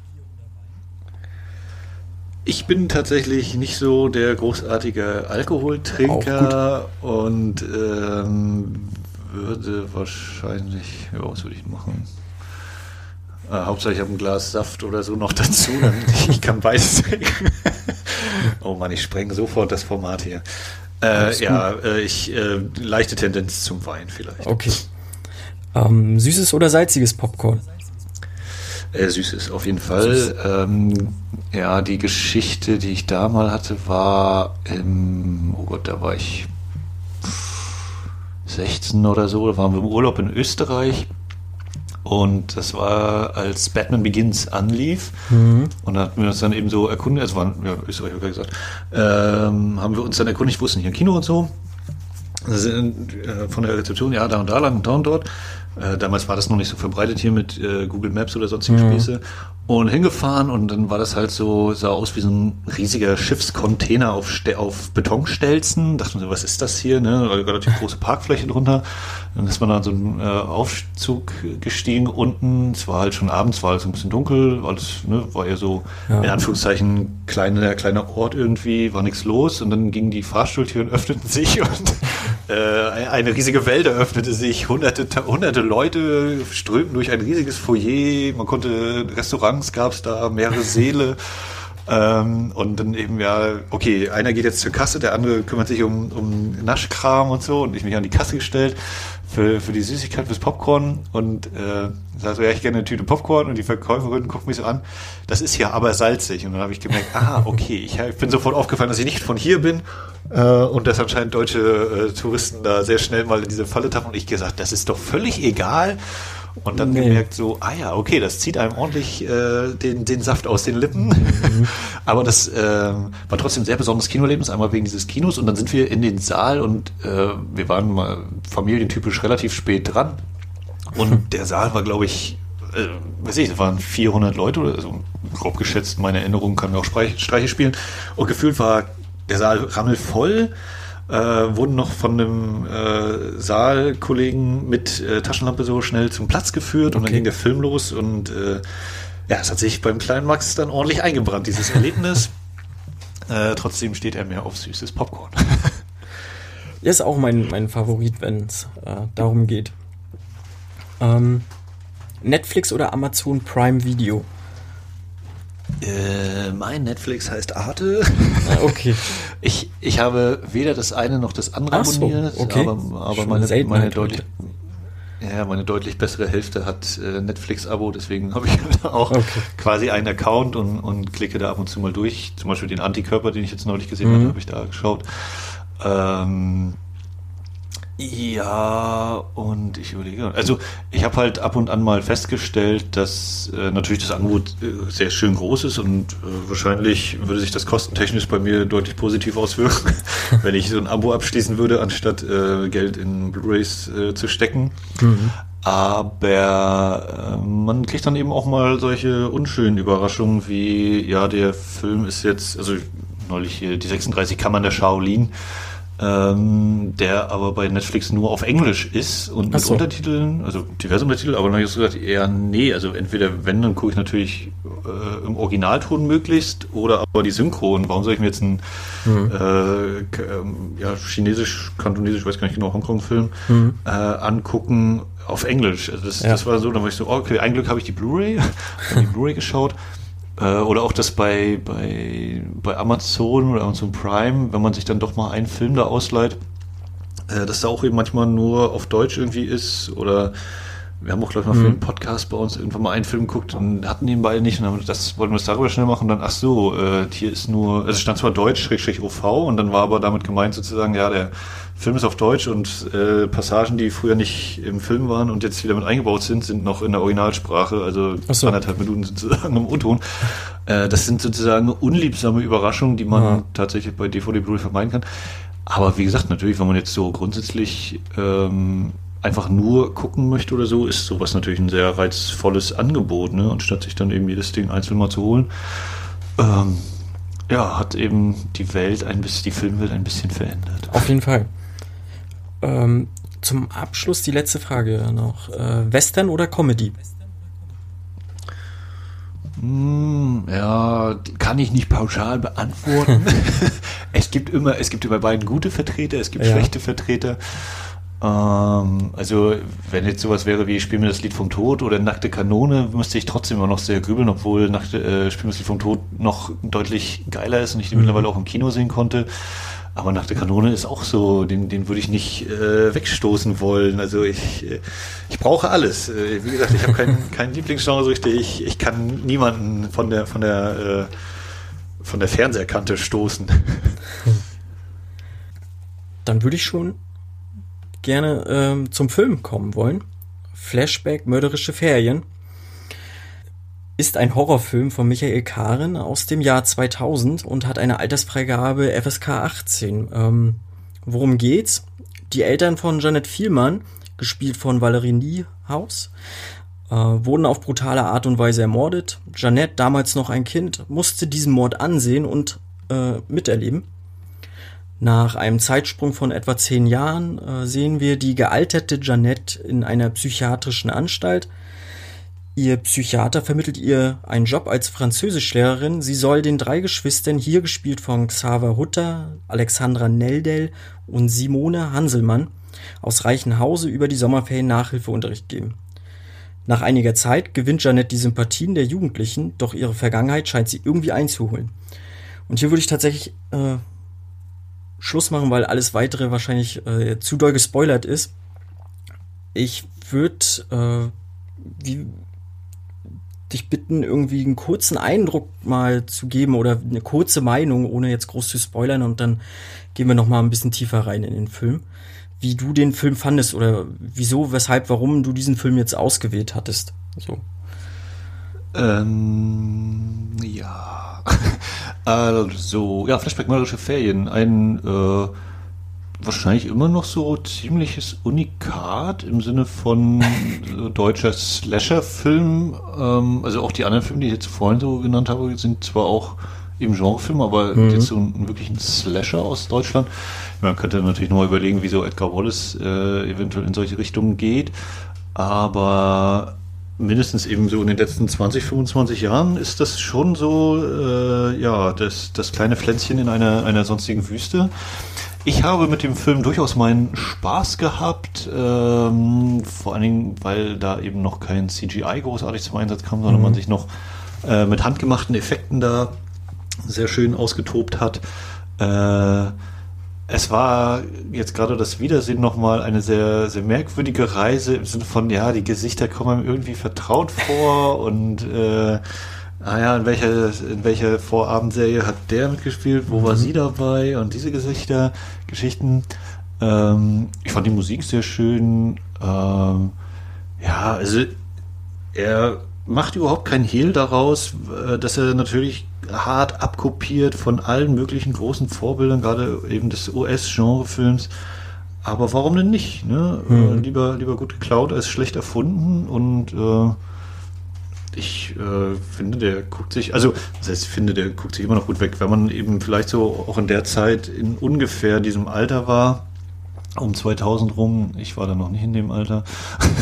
Ich bin tatsächlich nicht so der großartige Alkoholtrinker und ähm, würde wahrscheinlich, ja, was würde ich machen? Äh, Hauptsache ich habe ein Glas Saft oder so noch dazu, dann ich kann beides trinken. oh Mann, ich spreng sofort das Format hier. Äh, ja, äh, ich äh, leichte Tendenz zum Wein vielleicht. Okay. Ähm, süßes oder salziges Popcorn? Äh, süßes, auf jeden Fall. Ähm, ja, die Geschichte, die ich da mal hatte, war im, oh Gott, da war ich 16 oder so, da waren wir im Urlaub in Österreich und das war, als Batman Begins anlief. Mhm. Und da hatten wir uns dann eben so erkundigt, also waren, ja, Österreich, habe gesagt, ähm, haben wir uns dann erkundigt, wussten hier ein Kino und so. Sind, äh, von der Rezeption, ja, da und da lang, da und dort. Äh, damals war das noch nicht so verbreitet hier mit äh, Google Maps oder sonstigen mhm. Späße. Und hingefahren und dann war das halt so, sah aus wie so ein riesiger Schiffscontainer auf, auf Betonstelzen. Dachte man so, was ist das hier? Ne? Relativ große Parkfläche drunter. Dann ist man dann so einen äh, Aufzug gestiegen unten. Es war halt schon abends, war alles ein bisschen dunkel. Alles, ne, war eher so, ja. in Anführungszeichen, kleiner, kleiner Ort irgendwie, war nichts los. Und dann gingen die Fahrstuhltüren, öffneten sich und äh, eine riesige Welt eröffnete sich. Hunderte, hunderte Leute strömten durch ein riesiges Foyer. Man konnte Restaurant Restaurants gab es da, mehrere Seele. Ähm, und dann eben ja, okay, einer geht jetzt zur Kasse, der andere kümmert sich um, um Naschkram und so. Und ich mich an die Kasse gestellt für, für die Süßigkeit, fürs Popcorn. Und äh, sag so, ja, ich gerne eine Tüte Popcorn. Und die Verkäuferin guckt mich so an, das ist ja aber salzig. Und dann habe ich gemerkt, ah, okay, ich, ich, bin sofort aufgefallen, dass ich nicht von hier bin. Äh, und dass anscheinend deutsche äh, Touristen da sehr schnell mal in diese Falle tappen. Und ich gesagt, das ist doch völlig egal und dann nee. gemerkt so, ah ja, okay, das zieht einem ordentlich äh, den, den Saft aus den Lippen. Mhm. Aber das äh, war trotzdem sehr besonderes Kinoerlebnis, einmal wegen dieses Kinos. Und dann sind wir in den Saal und äh, wir waren mal familientypisch relativ spät dran. Und der Saal war, glaube ich, äh, weiß ich, da waren 400 Leute oder so, grob geschätzt, meine Erinnerung kann mir auch Streiche spielen. Und gefühlt war der Saal rammelvoll äh, wurden noch von einem äh, Saalkollegen mit äh, Taschenlampe so schnell zum Platz geführt okay. und dann ging der Film los und äh, ja, es hat sich beim kleinen Max dann ordentlich eingebrannt, dieses Erlebnis. äh, trotzdem steht er mehr auf süßes Popcorn. ist auch mein, mein Favorit, wenn es äh, darum geht. Ähm, Netflix oder Amazon Prime Video? Äh, mein Netflix heißt Arte. Ah, okay. Ich, ich habe weder das eine noch das andere abonniert, so, okay. aber, aber meine, meine deutlich, ja, meine deutlich bessere Hälfte hat äh, Netflix-Abo, deswegen habe ich auch okay. quasi einen Account und, und klicke da ab und zu mal durch. Zum Beispiel den Antikörper, den ich jetzt neulich gesehen mhm. habe, habe ich da geschaut. Ähm, ja, und ich überlege. Also ich habe halt ab und an mal festgestellt, dass äh, natürlich das Angebot äh, sehr schön groß ist und äh, wahrscheinlich würde sich das kostentechnisch bei mir deutlich positiv auswirken, wenn ich so ein Abo abschließen würde, anstatt äh, Geld in Blu-rays äh, zu stecken. Mhm. Aber äh, man kriegt dann eben auch mal solche unschönen Überraschungen wie, ja, der Film ist jetzt, also neulich hier die 36 Kammern der Shaolin ähm, der aber bei Netflix nur auf Englisch ist und mit so. Untertiteln, also diverse Untertitel, aber dann habe ich gesagt, eher nee, also entweder wenn, dann gucke ich natürlich äh, im Originalton möglichst oder aber die Synchron. Warum soll ich mir jetzt einen mhm. äh, ähm, ja, chinesisch, kantonesisch, weiß gar nicht genau, Hongkong-Film mhm. angucken auf Englisch? Also das, ja. das war so, dann war ich so, okay, ein Glück habe ich die Blu-ray, die Blu-ray geschaut. Äh, oder auch das bei, bei, bei Amazon oder Amazon Prime, wenn man sich dann doch mal einen Film da ausleiht, äh, dass da auch eben manchmal nur auf Deutsch irgendwie ist oder wir haben auch, glaube ich, mal für den Podcast bei uns irgendwann mal einen Film geguckt und hatten den beide nicht und haben das wollten wir es darüber schnell machen und dann, ach so, äh, hier ist nur, also es stand zwar Deutsch, Schrägstrich OV und dann war aber damit gemeint sozusagen, ja, der Film ist auf Deutsch und äh, Passagen, die früher nicht im Film waren und jetzt wieder mit eingebaut sind, sind noch in der Originalsprache, also so. anderthalb Minuten sozusagen im O-Ton. Äh, das sind sozusagen unliebsame Überraschungen, die man Ja. tatsächlich bei DVD Blu-ray vermeiden kann. Aber wie gesagt, natürlich, wenn man jetzt so grundsätzlich ähm, einfach nur gucken möchte oder so, ist sowas natürlich ein sehr reizvolles Angebot, ne? Anstatt sich dann eben jedes Ding einzeln mal zu holen. Ähm, ja, hat eben die Welt ein bisschen, die Filmwelt ein bisschen verändert. Auf jeden Fall. Ähm, zum Abschluss die letzte Frage noch. Äh, Western oder Comedy? Hm, ja, kann ich nicht pauschal beantworten. es gibt immer, es gibt über beiden gute Vertreter, es gibt Ja. schlechte Vertreter. Ähm, also, wenn jetzt sowas wäre wie Spiel mir das Lied vom Tod oder Nackte Kanone, müsste ich trotzdem immer noch sehr grübeln, obwohl Nackte, äh, Spiel mir das Lied vom Tod noch deutlich geiler ist und ich den mittlerweile auch im Kino sehen konnte. Aber Nackte Kanone ist auch so, den, den würde ich nicht äh, wegstoßen wollen. Also ich, äh, ich brauche alles. Äh, wie gesagt, ich habe kein, kein Lieblingsgenre so richtig. Ich, ich kann niemanden von der von der äh, von der Fernseherkante stoßen. Dann würde ich schon gerne ähm, zum Film kommen wollen. Flashback Mörderische Ferien ist ein Horrorfilm von Michael Karen aus dem Jahr 2000 und hat eine Altersfreigabe FSK 18. Ähm, worum geht's? Die Eltern von Janet Vielmann, gespielt von Valerie Niehaus, äh, wurden auf brutale Art und Weise ermordet. Janet, damals noch ein Kind, musste diesen Mord ansehen und äh, miterleben. Nach einem Zeitsprung von etwa zehn Jahren äh, sehen wir die gealterte Janette in einer psychiatrischen Anstalt. Ihr Psychiater vermittelt ihr einen Job als Französischlehrerin. Sie soll den drei Geschwistern, hier gespielt von Xaver Hutter, Alexandra Neldel und Simone Hanselmann, aus Reichenhause über die Sommerferien Nachhilfeunterricht geben. Nach einiger Zeit gewinnt Janette die Sympathien der Jugendlichen, doch ihre Vergangenheit scheint sie irgendwie einzuholen. Und hier würde ich tatsächlich äh, Schluss machen, weil alles weitere wahrscheinlich äh, zu doll gespoilert ist. Ich würde äh, wie, dich bitten, irgendwie einen kurzen Eindruck mal zu geben oder eine kurze Meinung, ohne jetzt groß zu spoilern und dann gehen wir noch mal ein bisschen tiefer rein in den Film. Wie du den Film fandest oder wieso, weshalb, warum du diesen Film jetzt ausgewählt hattest. So. Ähm, ja. also, ja, Flashback Mörderische Ferien. Ein äh, wahrscheinlich immer noch so ziemliches Unikat im Sinne von äh, deutscher Slasher-Film. Ähm, also auch die anderen Filme, die ich jetzt vorhin so genannt habe, sind zwar auch im Genrefilm, aber jetzt so ein, wirklich ein Slasher aus Deutschland. Man könnte natürlich nochmal überlegen, wieso Edgar Wallace äh, eventuell in solche Richtungen geht. Aber mindestens eben so in den letzten 20, 25 Jahren ist das schon so, äh, ja, das, das kleine Pflänzchen in einer, einer sonstigen Wüste. Ich habe mit dem Film durchaus meinen Spaß gehabt, ähm, vor allen Dingen, weil da eben noch kein CGI großartig zum Einsatz kam, sondern man sich noch äh, mit handgemachten Effekten da sehr schön ausgetobt hat. Äh, es war jetzt gerade das Wiedersehen nochmal eine sehr, sehr merkwürdige Reise im Sinne von, ja, die Gesichter kommen einem irgendwie vertraut vor und äh, ah ja, in welcher, in welcher Vorabendserie hat der mitgespielt, wo war sie dabei und diese Gesichter, Geschichten. Ähm, ich fand die Musik sehr schön. Ähm, ja, also er macht überhaupt keinen Hehl daraus, äh, dass er natürlich hart abkopiert von allen möglichen großen Vorbildern, gerade eben des US-Genrefilms. Aber warum denn nicht? Ne? Äh, lieber, lieber gut geklaut als schlecht erfunden und äh, ich äh, finde, der guckt sich, also was heißt, ich finde, der guckt sich immer noch gut weg, wenn man eben vielleicht so auch in der Zeit in ungefähr diesem Alter war, um 2000 rum, ich war da noch nicht in dem Alter,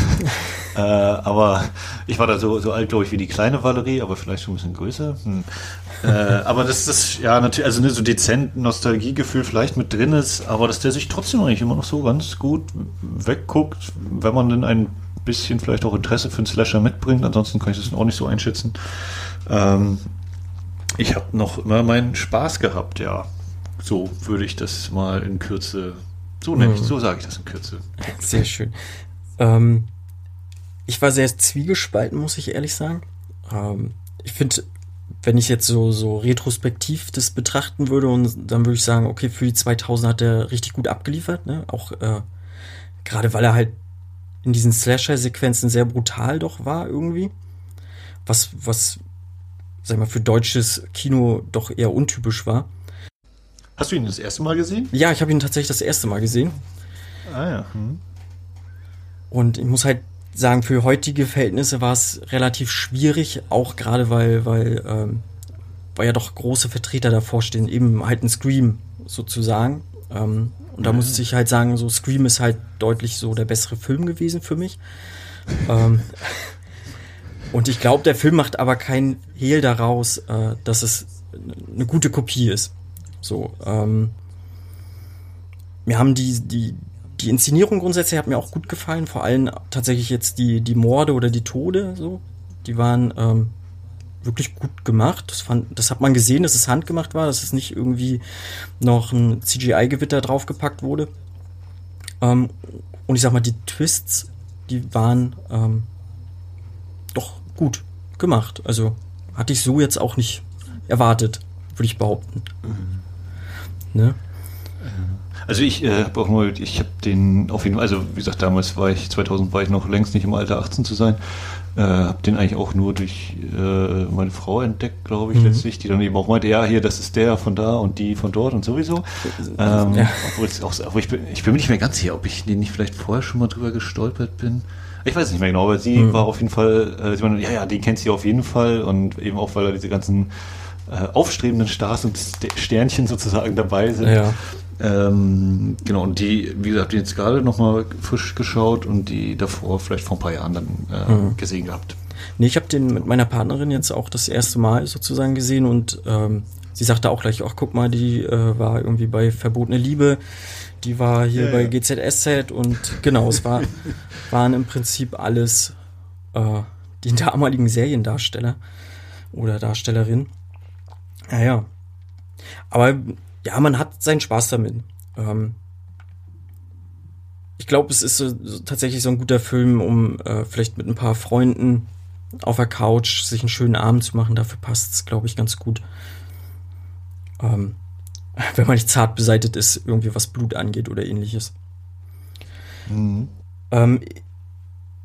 äh, aber ich war da so, so alt, glaube ich, wie die kleine Valerie, aber vielleicht schon ein bisschen größer. Hm. äh, aber das, ja, natürlich, also ne, so dezent Nostalgiegefühl vielleicht mit drin ist, aber dass der sich trotzdem eigentlich immer noch so ganz gut wegguckt, wenn man denn ein bisschen vielleicht auch Interesse für einen Slasher mitbringt. Ansonsten kann ich das auch nicht so einschätzen. Ähm, ich habe noch immer meinen Spaß gehabt, ja. So würde ich das mal in Kürze, so nenne ich, so sage ich das in Kürze. Sehr schön. Ähm, ich war sehr zwiegespalten, muss ich ehrlich sagen. Ähm, ich finde, wenn ich jetzt so, so retrospektiv das betrachten würde und dann würde ich sagen, okay, für die 2000 hat er richtig gut abgeliefert, ne? Auch äh, gerade weil er halt in diesen Slasher-Sequenzen sehr brutal doch war irgendwie. Was, was, sag ich mal, für deutsches Kino doch eher untypisch war. Hast du ihn das erste Mal gesehen? Ja, ich habe ihn tatsächlich das erste Mal gesehen. Ah ja. Hm. Und ich muss halt sagen, für heutige Verhältnisse war es relativ schwierig, auch gerade weil, weil, ähm, weil ja doch große Vertreter davor stehen, eben halt ein Scream sozusagen. Ähm, und da mhm. muss ich halt sagen, so Scream ist halt deutlich so der bessere Film gewesen für mich. ähm, und ich glaube, der Film macht aber kein Hehl daraus, äh, dass es eine gute Kopie ist. So, ähm, mir haben die, die, die Inszenierung grundsätzlich hat mir auch gut gefallen, vor allem tatsächlich jetzt die, die Morde oder die Tode, so. Die waren ähm, wirklich gut gemacht. Das, fand, das hat man gesehen, dass es handgemacht war, dass es nicht irgendwie noch ein CGI-Gewitter draufgepackt wurde. Ähm, und ich sag mal, die Twists, die waren ähm, doch gut gemacht. Also hatte ich so jetzt auch nicht erwartet, würde ich behaupten. Mhm. Ne? Also ich äh, habe auch nur, ich habe den auf jeden Fall, also wie gesagt, damals war ich, 2000 war ich noch längst nicht im Alter 18 zu sein, äh, habe den eigentlich auch nur durch äh, meine Frau entdeckt, glaube ich, mhm. letztlich, die dann eben auch meinte, ja, hier, das ist der von da und die von dort und sowieso. Ähm, ja. Auch, aber ich bin, ich bin mir nicht mehr ganz sicher, ob ich den nicht vielleicht vorher schon mal drüber gestolpert bin. Ich weiß nicht mehr genau, aber sie mhm. war auf jeden Fall, äh, sie meinte, ja, ja, den kennt sie auf jeden Fall und eben auch, weil da diese ganzen äh, aufstrebenden Stars und Sternchen sozusagen dabei sind. Ja. Ähm, genau, und die, wie gesagt, die jetzt gerade nochmal frisch geschaut und die davor vielleicht vor ein paar Jahren dann äh, mhm. gesehen gehabt. Nee, ich habe den mit meiner Partnerin jetzt auch das erste Mal sozusagen gesehen und ähm, sie sagte auch gleich, ach guck mal, die äh, war irgendwie bei Verbotene Liebe, die war hier ja, bei ja. GZSZ und genau, es war, waren im Prinzip alles äh, die damaligen Seriendarsteller oder Darstellerin. Naja. Aber ja, man hat seinen Spaß damit. Ähm, ich glaube, es ist so, so, tatsächlich so ein guter Film, um äh, vielleicht mit ein paar Freunden auf der Couch sich einen schönen Abend zu machen. Dafür passt es, glaube ich, ganz gut. Ähm, wenn man nicht zart beseitigt ist, irgendwie was Blut angeht oder ähnliches. Mhm. Ähm,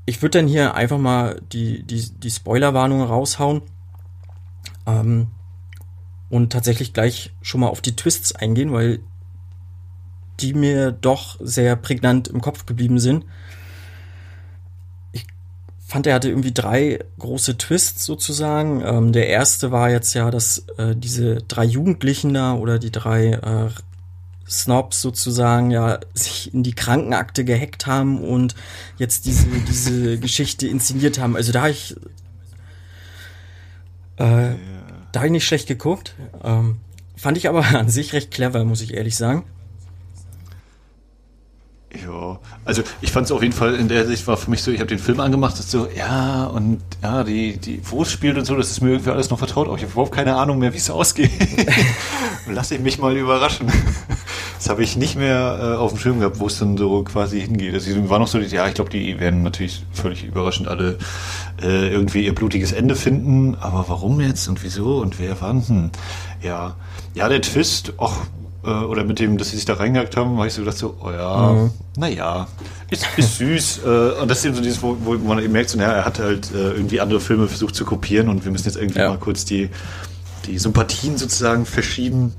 ich würde dann hier einfach mal die, die, die Spoilerwarnung raushauen. Ähm, und tatsächlich gleich schon mal auf die Twists eingehen, weil die mir doch sehr prägnant im Kopf geblieben sind. Ich fand, er hatte irgendwie drei große Twists sozusagen. Ähm, der erste war jetzt ja, dass äh, diese drei Jugendlichen da oder die drei äh, Snobs sozusagen ja sich in die Krankenakte gehackt haben und jetzt diese, diese Geschichte inszeniert haben. Also da ich äh, da habe ich nicht schlecht geguckt. Ähm, fand ich aber an sich recht clever, muss ich ehrlich sagen. Ja, also ich fand es auf jeden Fall in der Sicht war für mich so, ich habe den Film angemacht, das so, ja, und ja, die, die, wo es spielt und so, das ist mir irgendwie alles noch vertraut, aber ich habe überhaupt keine Ahnung mehr, wie es ausgeht. Lass ich mich mal überraschen. Das habe ich nicht mehr äh, auf dem Schirm gehabt, wo es dann so quasi hingeht. Also war noch so, ja, ich glaube, die werden natürlich völlig überraschend alle äh, irgendwie ihr blutiges Ende finden, aber warum jetzt und wieso und wer wann? Hm. Ja, ja, der Twist, ach, äh, oder mit dem, dass sie sich da reingehackt haben, habe ich so gedacht so, oh ja, mhm. naja, ist, ist süß. äh, und das ist eben so dieses, wo, wo man eben merkt, so, naja, er hat halt äh, irgendwie andere Filme versucht zu kopieren und wir müssen jetzt irgendwie ja. mal kurz die, die Sympathien sozusagen verschieben.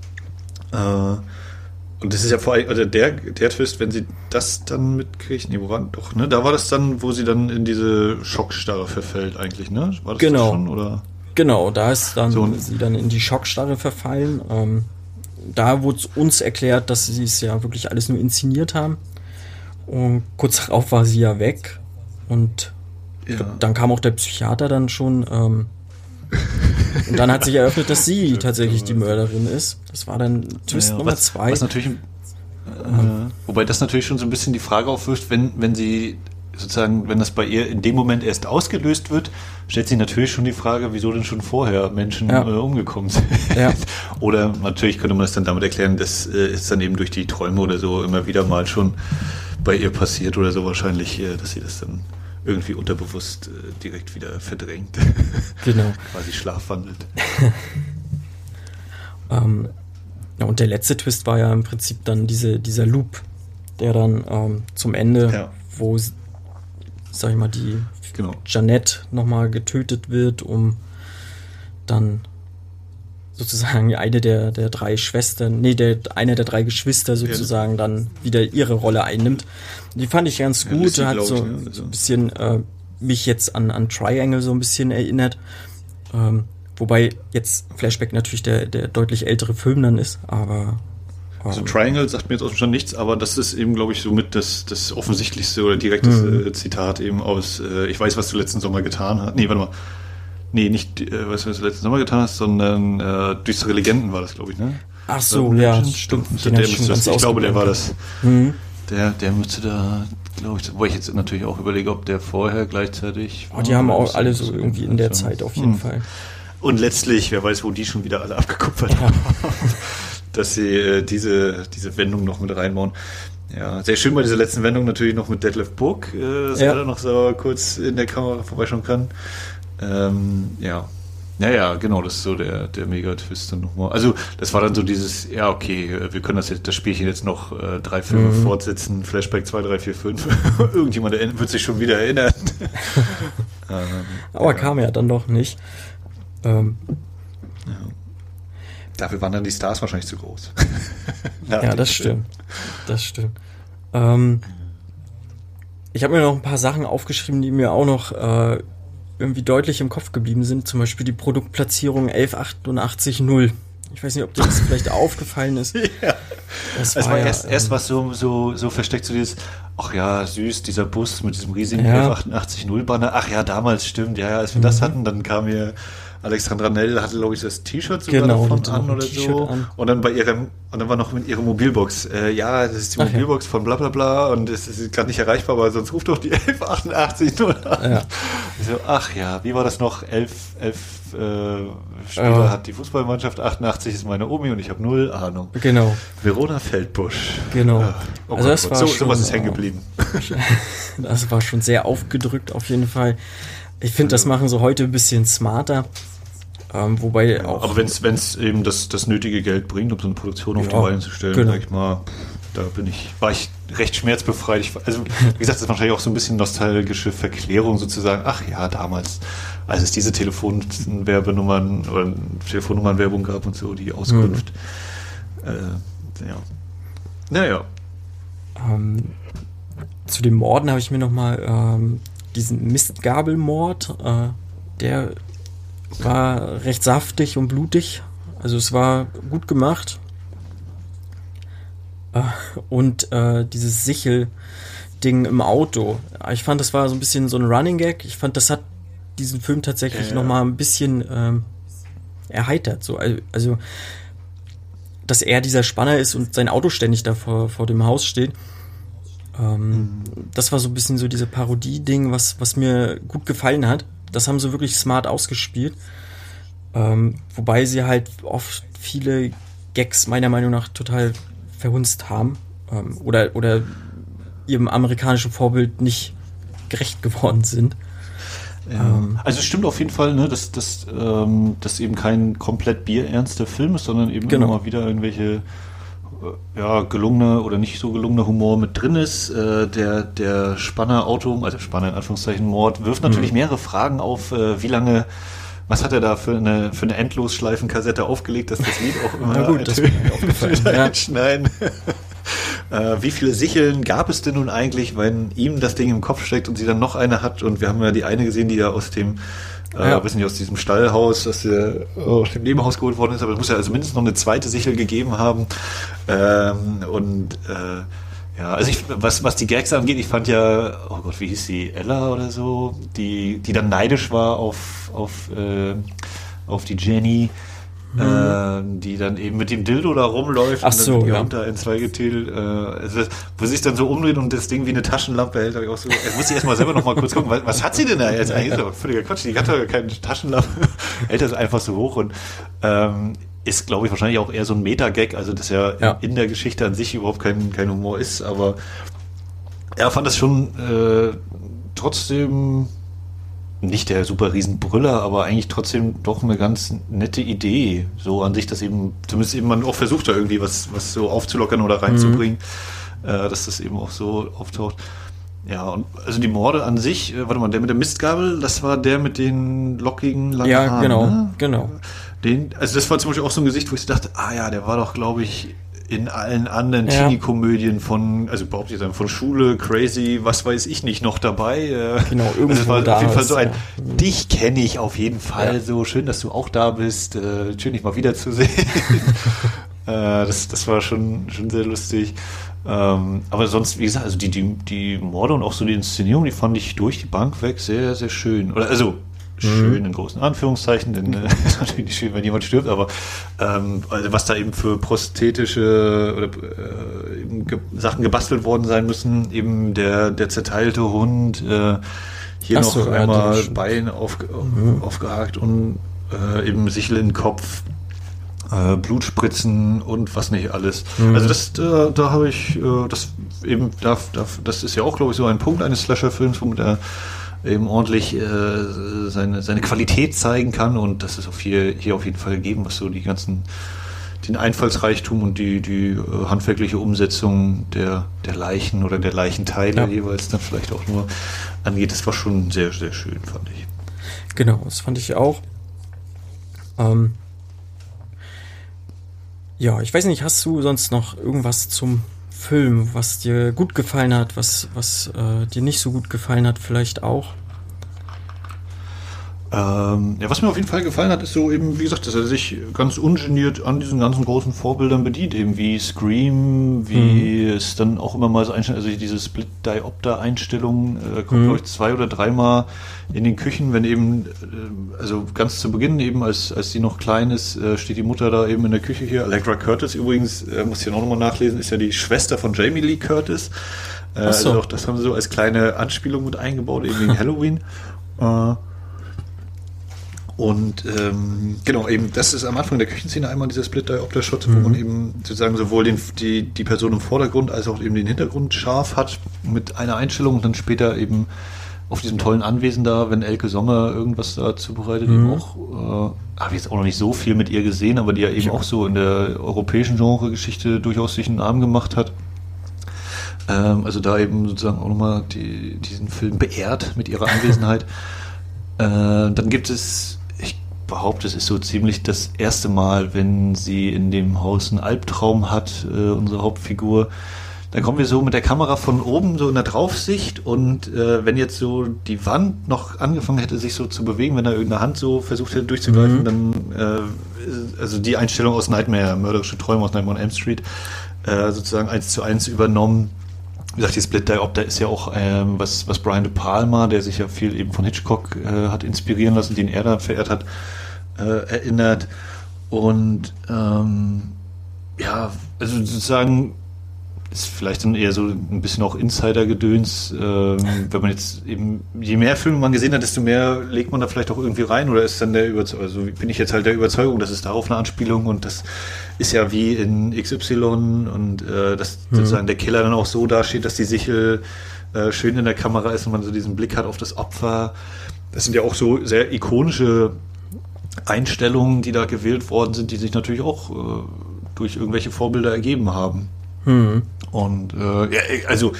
Und das ist ja vor allem, also der, der Twist, wenn sie das dann mitkriegt, nee, wo war doch, ne? Da war das dann, wo sie dann in diese Schockstarre verfällt eigentlich, ne? War das genau. schon, oder? Genau, da ist dann so, sie dann in die Schockstarre verfallen. Ähm, da wurde uns erklärt, dass sie es ja wirklich alles nur inszeniert haben. Und kurz darauf war sie ja weg. Und ja. dann kam auch der Psychiater dann schon. Ähm, und dann hat sich eröffnet, dass sie tatsächlich die Mörderin ist. Das war dann Twist ja, Nummer was, zwei. Was natürlich, äh, wobei das natürlich schon so ein bisschen die Frage aufwirft, wenn, wenn sie sozusagen, wenn das bei ihr in dem Moment erst ausgelöst wird, stellt sich natürlich schon die Frage, wieso denn schon vorher Menschen ja. äh, umgekommen sind. Ja. oder natürlich könnte man es dann damit erklären, das äh, ist dann eben durch die Träume oder so immer wieder mal schon bei ihr passiert oder so wahrscheinlich, äh, dass sie das dann irgendwie unterbewusst äh, direkt wieder verdrängt. Genau. Quasi schlafwandelt. ähm, ja, und der letzte Twist war ja im Prinzip dann diese, dieser Loop, der dann ähm, zum Ende, ja. wo, sag ich mal, die genau. Jeanette nochmal getötet wird, um dann sozusagen eine der, der drei Schwestern, nee, der, eine der drei Geschwister sozusagen ja. dann wieder ihre Rolle einnimmt. Die fand ich ganz gut, ja, hat so, ich, ne? so ein bisschen äh, mich jetzt an, an Triangle so ein bisschen erinnert. Ähm, wobei jetzt Flashback natürlich der, der deutlich ältere Film dann ist, aber also Triangle sagt mir jetzt auch schon nichts, aber das ist eben, glaube ich, somit das, das offensichtlichste oder direkteste mhm. Zitat eben aus äh, Ich weiß, was du letzten Sommer getan hast. Nee, warte mal. Nee, nicht, äh, was du letzten Sommer getan hast, sondern äh, Düstere Legenden war das, glaube ich, ne? Ach so, ja, Legend, stimmt. Den der müsste das, ich glaube, der war das. Mhm. Der, der müsste da, glaube ich, wo ich jetzt natürlich auch überlege, ob der vorher gleichzeitig. Oh, die haben auch alle so irgendwie in der Zeit auf jeden mhm. Fall. Und letztlich, wer weiß, wo die schon wieder alle abgekupfert haben, dass sie äh, diese, diese Wendung noch mit reinbauen. Ja, sehr schön bei dieser letzten Wendung natürlich noch mit Detlef Book, äh, dass ja. er da noch so kurz in der Kamera vorbeischauen kann. Ähm, ja. Naja, genau, das ist so der, der Mega-Twist dann nochmal. Also, das war dann so dieses, ja, okay, wir können das jetzt, das Spielchen jetzt noch äh, drei Filme mhm. fortsetzen, Flashback 2, 3, 4, 5. Irgendjemand wird sich schon wieder erinnern. ähm, Aber ja. kam ja dann doch nicht. Ähm. Dafür waren dann die Stars wahrscheinlich zu groß. ja, das stimmt. Das stimmt. Ähm, ich habe mir noch ein paar Sachen aufgeschrieben, die mir auch noch äh, irgendwie deutlich im Kopf geblieben sind. Zum Beispiel die Produktplatzierung 11880. Ich weiß nicht, ob dir das vielleicht aufgefallen ist. Ja. Das war, war ja, erst, ähm, erst was so, so, so versteckt, so dieses, ach ja, süß, dieser Bus mit diesem riesigen ja. 11880 Banner. Ach ja, damals stimmt, ja, ja, als wir mhm. das hatten, dann kam hier Alexandra Nell hatte, glaube ich, das T-Shirt sogar genau, davon an oder so. An. Und dann bei ihrem, und dann war noch mit ihrer Mobilbox, äh, ja, das ist die Mobilbox ja. von bla bla bla und es ist gerade nicht erreichbar, weil sonst ruft doch die 1188 nur an. Ja. So, ach ja, wie war das noch? Elf, elf äh, Spieler ja. hat die Fußballmannschaft, 88 ist meine Omi und ich habe null Ahnung. Genau. Verona Feldbusch. Genau. Oh also das Gott. war so, schon, sowas ist hängen geblieben. das war schon sehr aufgedrückt auf jeden Fall. Ich finde, das machen sie heute ein bisschen smarter. Ähm, wobei auch. Aber wenn es eben das, das nötige Geld bringt, um so eine Produktion auf ja, die Beine zu stellen, genau. sag ich mal, da bin ich, war ich recht schmerzbefreit. Ich, also, wie gesagt, das ist wahrscheinlich auch so ein bisschen nostalgische Verklärung sozusagen. Ach ja, damals, als es diese Telefonwerbenummern oder Telefonnummernwerbung gab und so, die Auskunft. Mhm. Äh, ja. Naja. Ähm, zu den Morden habe ich mir nochmal ähm, diesen Mistgabelmord, äh, der war recht saftig und blutig. Also es war gut gemacht. Äh, und äh, dieses Sichel-Ding im Auto. Ich fand, das war so ein bisschen so ein Running Gag. Ich fand, das hat diesen Film tatsächlich ja, ja. nochmal ein bisschen ähm, erheitert. So, also, dass er dieser Spanner ist und sein Auto ständig da vor, vor dem Haus steht. Ähm, mhm. Das war so ein bisschen so diese Parodie-Ding, was, was mir gut gefallen hat. Das haben sie wirklich smart ausgespielt. Ähm, wobei sie halt oft viele Gags meiner Meinung nach total verhunzt haben. Ähm, oder, oder ihrem amerikanischen Vorbild nicht gerecht geworden sind. Ähm, also es stimmt auf jeden Fall, ne, dass das ähm, dass eben kein komplett bierernster Film ist, sondern eben genau. immer mal wieder irgendwelche ja, gelungener oder nicht so gelungener Humor mit drin ist. Äh, der, der Spanner-Auto, also Spanner in Anführungszeichen Mord, wirft natürlich mhm. mehrere Fragen auf, äh, wie lange was hat er da für eine, für eine Endlosschleifenkassette aufgelegt, dass das Lied auch immer Na gut, das mir aufgefallen. ja. schneiden. äh, wie viele Sicheln gab es denn nun eigentlich, wenn ihm das Ding im Kopf steckt und sie dann noch eine hat? Und wir haben ja die eine gesehen, die ja aus dem äh, ja. wissen nicht, aus diesem Stallhaus, das ja aus dem Nebenhaus geholt worden ist, aber es muss ja also mindestens noch eine zweite Sichel gegeben haben. Ähm, und äh, ja, also ich, was, was die Gags angeht, ich fand ja, oh Gott, wie hieß sie, Ella oder so, die, die dann neidisch war auf, auf, äh, auf die Jenny, mhm. äh, die dann eben mit dem Dildo da rumläuft Ach so, und dann ja. unter in zwei geteilt, äh, wo sie sich dann so umdreht und das Ding wie eine Taschenlampe hält, habe ich auch so, jetzt muss ich erstmal selber nochmal kurz gucken, was, was, hat sie denn da jetzt eigentlich? Doch völliger Quatsch, die hat doch keine Taschenlampe, hält das einfach so hoch und ähm, ist, glaube ich, wahrscheinlich auch eher so ein Meta-Gag, also das ja, ja, in der Geschichte an sich überhaupt kein, kein Humor ist, aber er fand das schon äh, trotzdem nicht der super Riesenbrüller, aber eigentlich trotzdem doch eine ganz nette Idee. So an sich, dass eben, zumindest eben man auch versucht, da irgendwie was, was so aufzulockern oder reinzubringen, mhm. äh, dass das eben auch so auftaucht. Ja, und also die Morde an sich, äh, warte mal, der mit der Mistgabel, das war der mit den lockigen langen Ja, Haaren, genau, ne? genau. Den, also das war zum Beispiel auch so ein Gesicht, wo ich dachte, ah ja, der war doch, glaube ich, in allen anderen ja. Teenie-Komödien von, also überhaupt nicht sagen, von Schule, Crazy, was weiß ich nicht, noch dabei. Äh, genau, irgendwo also das war auf jeden Fall so ein, ja. dich kenne ich auf jeden Fall, ja. so schön, dass du auch da bist, äh, schön dich mal wiederzusehen. äh, das, das war schon, schon sehr lustig. Ähm, aber sonst, wie gesagt, also die, die, die Morde und auch so die Inszenierung, die fand ich durch die Bank weg sehr, sehr schön. Oder also schön in großen Anführungszeichen, denn äh, ist natürlich nicht schön, wenn jemand stirbt, aber ähm, also was da eben für prosthetische oder äh, ge Sachen gebastelt worden sein müssen, eben der, der zerteilte Hund, äh, hier Ach noch so, einmal ja, Bein auf, mhm. aufgehakt und äh, eben Sichel in den Kopf, äh, Blutspritzen und was nicht alles. Mhm. Also das, da, da habe ich, äh, das eben, da, da, das ist ja auch, glaube ich, so ein Punkt eines Slasher-Films, wo der eben ordentlich äh, seine, seine Qualität zeigen kann und das ist auf hier, hier auf jeden Fall gegeben, was so die ganzen den Einfallsreichtum und die, die äh, handwerkliche Umsetzung der, der Leichen oder der Leichenteile ja. jeweils dann vielleicht auch nur angeht. Das war schon sehr, sehr schön, fand ich. Genau, das fand ich auch. Ähm ja, ich weiß nicht, hast du sonst noch irgendwas zum Film, was dir gut gefallen hat, was, was äh, dir nicht so gut gefallen hat, vielleicht auch? Ähm, ja, was mir auf jeden Fall gefallen hat, ist so eben, wie gesagt, dass er sich ganz ungeniert an diesen ganzen großen Vorbildern bedient, eben wie Scream, wie mhm. es dann auch immer mal so einstellt, also diese Split-Diopter-Einstellung äh, kommt, mhm. glaube ich, zwei oder dreimal in den Küchen, wenn eben, äh, also ganz zu Beginn eben, als, als sie noch klein ist, äh, steht die Mutter da eben in der Küche hier. Allegra Curtis übrigens, äh, muss ich ja noch mal nachlesen, ist ja die Schwester von Jamie Lee Curtis. Äh, so. Also auch das haben sie so als kleine Anspielung mit eingebaut, eben wegen Halloween. Äh, und ähm, genau, eben, das ist am Anfang der Küchenszene einmal dieser Split-Diopter-Shot, mhm. wo man eben sozusagen sowohl den, die, die Person im Vordergrund als auch eben den Hintergrund scharf hat mit einer Einstellung und dann später eben auf diesem tollen Anwesen da, wenn Elke Sommer irgendwas da zubereitet, mhm. eben auch, äh, habe ich jetzt auch noch nicht so viel mit ihr gesehen, aber die ja eben ja. auch so in der europäischen Genre-Geschichte durchaus sich einen Namen gemacht hat. Ähm, also da eben sozusagen auch nochmal die, diesen Film beehrt mit ihrer Anwesenheit. äh, dann gibt es behaupte, es ist so ziemlich das erste Mal, wenn sie in dem Haus einen Albtraum hat, äh, unsere Hauptfigur. Dann kommen wir so mit der Kamera von oben so in der Draufsicht und äh, wenn jetzt so die Wand noch angefangen hätte, sich so zu bewegen, wenn da irgendeine Hand so versucht hätte durchzugreifen, mhm. dann äh, also die Einstellung aus Nightmare, mörderische Träume aus Nightmare on Elm Street, äh, sozusagen eins zu eins übernommen. Wie gesagt, die Split Diopter ist ja auch ähm, was, was Brian De Palma, der sich ja viel eben von Hitchcock äh, hat inspirieren lassen, den er da verehrt hat, äh, erinnert. Und ähm, ja, also sozusagen ist vielleicht dann eher so ein bisschen auch Insider-Gedöns. Ähm, wenn man jetzt eben, je mehr Filme man gesehen hat, desto mehr legt man da vielleicht auch irgendwie rein oder ist dann der Überzeugung, also bin ich jetzt halt der Überzeugung, dass es darauf eine Anspielung und das ist ja wie in XY und äh, dass mhm. sozusagen der Killer dann auch so dasteht, dass die Sichel äh, schön in der Kamera ist und man so diesen Blick hat auf das Opfer. Das sind ja auch so sehr ikonische Einstellungen, die da gewählt worden sind, die sich natürlich auch äh, durch irgendwelche Vorbilder ergeben haben. Mhm. Und äh, ja, also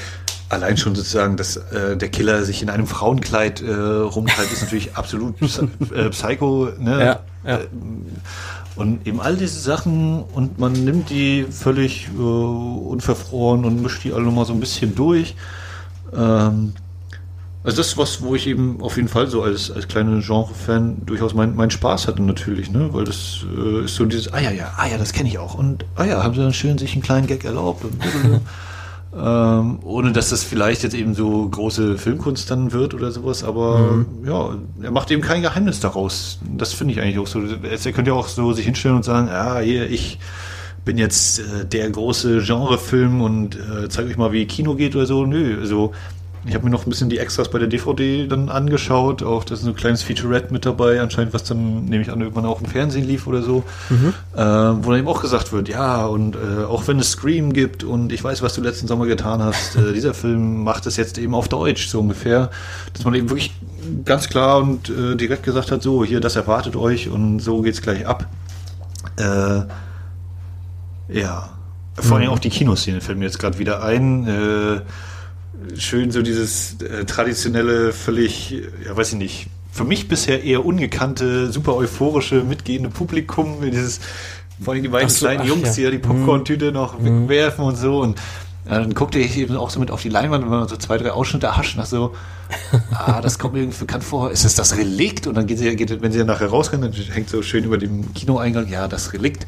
allein schon sozusagen, dass äh, der Killer sich in einem Frauenkleid äh, rumtreibt, ist natürlich absolut äh, Psycho. Ne? Ja, ja. Und eben all diese Sachen und man nimmt die völlig äh, unverfroren und mischt die alle nochmal so ein bisschen durch. Ähm, also das ist was, wo ich eben auf jeden Fall so als, als kleiner Genre-Fan durchaus meinen mein Spaß hatte natürlich, ne? Weil das äh, ist so dieses, ah ja, ja, ah ja, das kenne ich auch. Und ah ja, haben sie dann schön sich einen kleinen Gag erlaubt. Und, ähm, ohne dass das vielleicht jetzt eben so große Filmkunst dann wird oder sowas, aber mhm. ja, er macht eben kein Geheimnis daraus. Das finde ich eigentlich auch so. Er könnte ja auch so sich hinstellen und sagen, ja, hier, ich bin jetzt äh, der große Genrefilm und äh, zeige euch mal, wie Kino geht oder so. Nö, also ich habe mir noch ein bisschen die Extras bei der DVD dann angeschaut. Auch da ist so ein kleines Featurette mit dabei, anscheinend, was dann, nehme ich an, irgendwann auch im Fernsehen lief oder so. Mhm. Äh, wo dann eben auch gesagt wird, ja, und äh, auch wenn es Scream gibt und ich weiß, was du letzten Sommer getan hast, äh, dieser Film macht es jetzt eben auf Deutsch, so ungefähr. Dass man eben wirklich ganz klar und äh, direkt gesagt hat, so, hier, das erwartet euch und so geht's gleich ab. Äh, ja. Vor allem mhm. auch die Kinoszene fällt mir jetzt gerade wieder ein. Schön so dieses äh, traditionelle, völlig, ja weiß ich nicht, für mich bisher eher ungekannte, super euphorische, mitgehende Publikum, dieses, vor allem die beiden so, kleinen ach, Jungs, ja. die ja die Popcorn-Tüte noch mhm. wegwerfen und so und dann guckte ich eben auch so mit auf die Leinwand und wenn man so zwei, drei Ausschnitte hascht, nach so, ah, das kommt mir irgendwie bekannt vor, ist es das Relikt? Und dann geht sie, geht, wenn sie dann nachher rausrennen, dann hängt so schön über dem Kinoeingang, ja, das Relikt.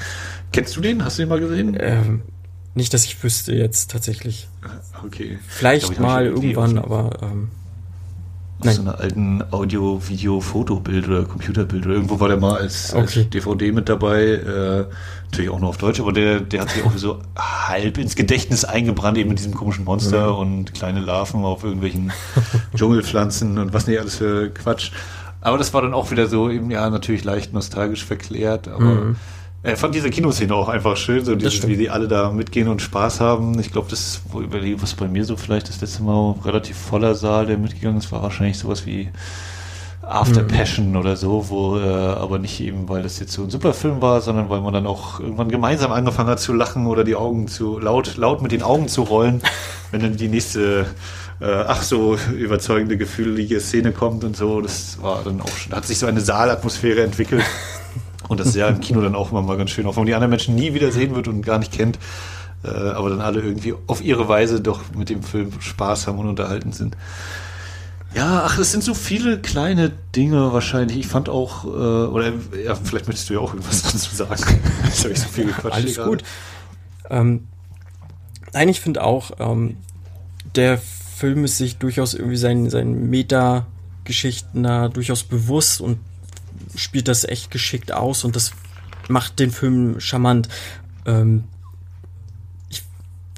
Kennst du den? Hast du den mal gesehen? Ähm, nicht, dass ich wüsste jetzt tatsächlich. Okay. Vielleicht glaub, mal irgendwann, aber. Ähm, auf so einer alten Audio, Video, Fotobild oder Computerbild oder irgendwo war der mal als, okay. als DVD mit dabei. Äh, natürlich auch nur auf Deutsch, aber der, der hat sich auch so halb ins Gedächtnis eingebrannt, eben mit diesem komischen Monster mhm. und kleine Larven auf irgendwelchen Dschungelpflanzen und was nicht alles für Quatsch. Aber das war dann auch wieder so eben, ja, natürlich leicht nostalgisch verklärt, aber. Mhm ich fand diese Kinoszene auch einfach schön, so dieses, wie die alle da mitgehen und Spaß haben. Ich glaube, das ist, was bei mir so vielleicht das letzte Mal relativ voller Saal, der mitgegangen ist, war wahrscheinlich sowas wie After mhm. Passion oder so, wo äh, aber nicht eben, weil das jetzt so ein super Film war, sondern weil man dann auch irgendwann gemeinsam angefangen hat zu lachen oder die Augen zu laut, laut mit den Augen zu rollen, wenn dann die nächste äh, ach so überzeugende gefühlige Szene kommt und so. Das war dann auch schon, hat sich so eine Saalatmosphäre entwickelt. Und das ist ja im Kino dann auch immer mal ganz schön, auch wenn man die anderen Menschen nie wieder sehen wird und gar nicht kennt, äh, aber dann alle irgendwie auf ihre Weise doch mit dem Film Spaß haben und unterhalten sind. Ja, ach, es sind so viele kleine Dinge wahrscheinlich. Ich fand auch, äh, oder ja, vielleicht möchtest du ja auch irgendwas dazu sagen. Jetzt habe ich so viel gequatscht. Alles gut. Ähm, nein, ich finde auch, ähm, der Film ist sich durchaus irgendwie seinen, seinen Meta-Geschichten da durchaus bewusst und spielt das echt geschickt aus und das macht den Film charmant. Ähm, ich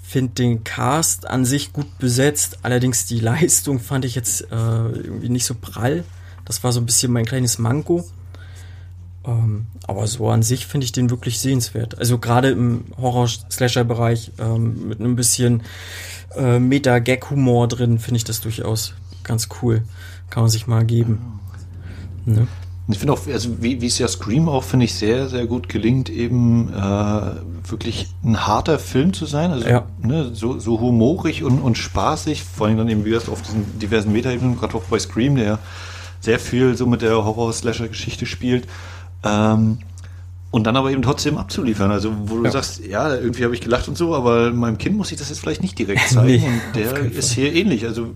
finde den Cast an sich gut besetzt, allerdings die Leistung fand ich jetzt äh, irgendwie nicht so prall. Das war so ein bisschen mein kleines Manko. Ähm, aber so an sich finde ich den wirklich sehenswert. Also gerade im Horror-Slasher-Bereich ähm, mit einem bisschen äh, Meta-Gag-Humor drin finde ich das durchaus ganz cool. Kann man sich mal geben. Ne? Ich finde auch, also wie, wie es ja Scream auch, finde ich, sehr, sehr gut gelingt, eben äh, wirklich ein harter Film zu sein. Also ja. ne, so, so humorig und, und spaßig, vor allem dann eben, wie gesagt, auf diesen diversen Metaebenen, gerade auch bei Scream, der sehr viel so mit der Horror-Slasher-Geschichte spielt. Ähm, und dann aber eben trotzdem abzuliefern. Also, wo du ja. sagst, ja, irgendwie habe ich gelacht und so, aber meinem Kind muss ich das jetzt vielleicht nicht direkt zeigen. nee, und der ist hier ähnlich. Also,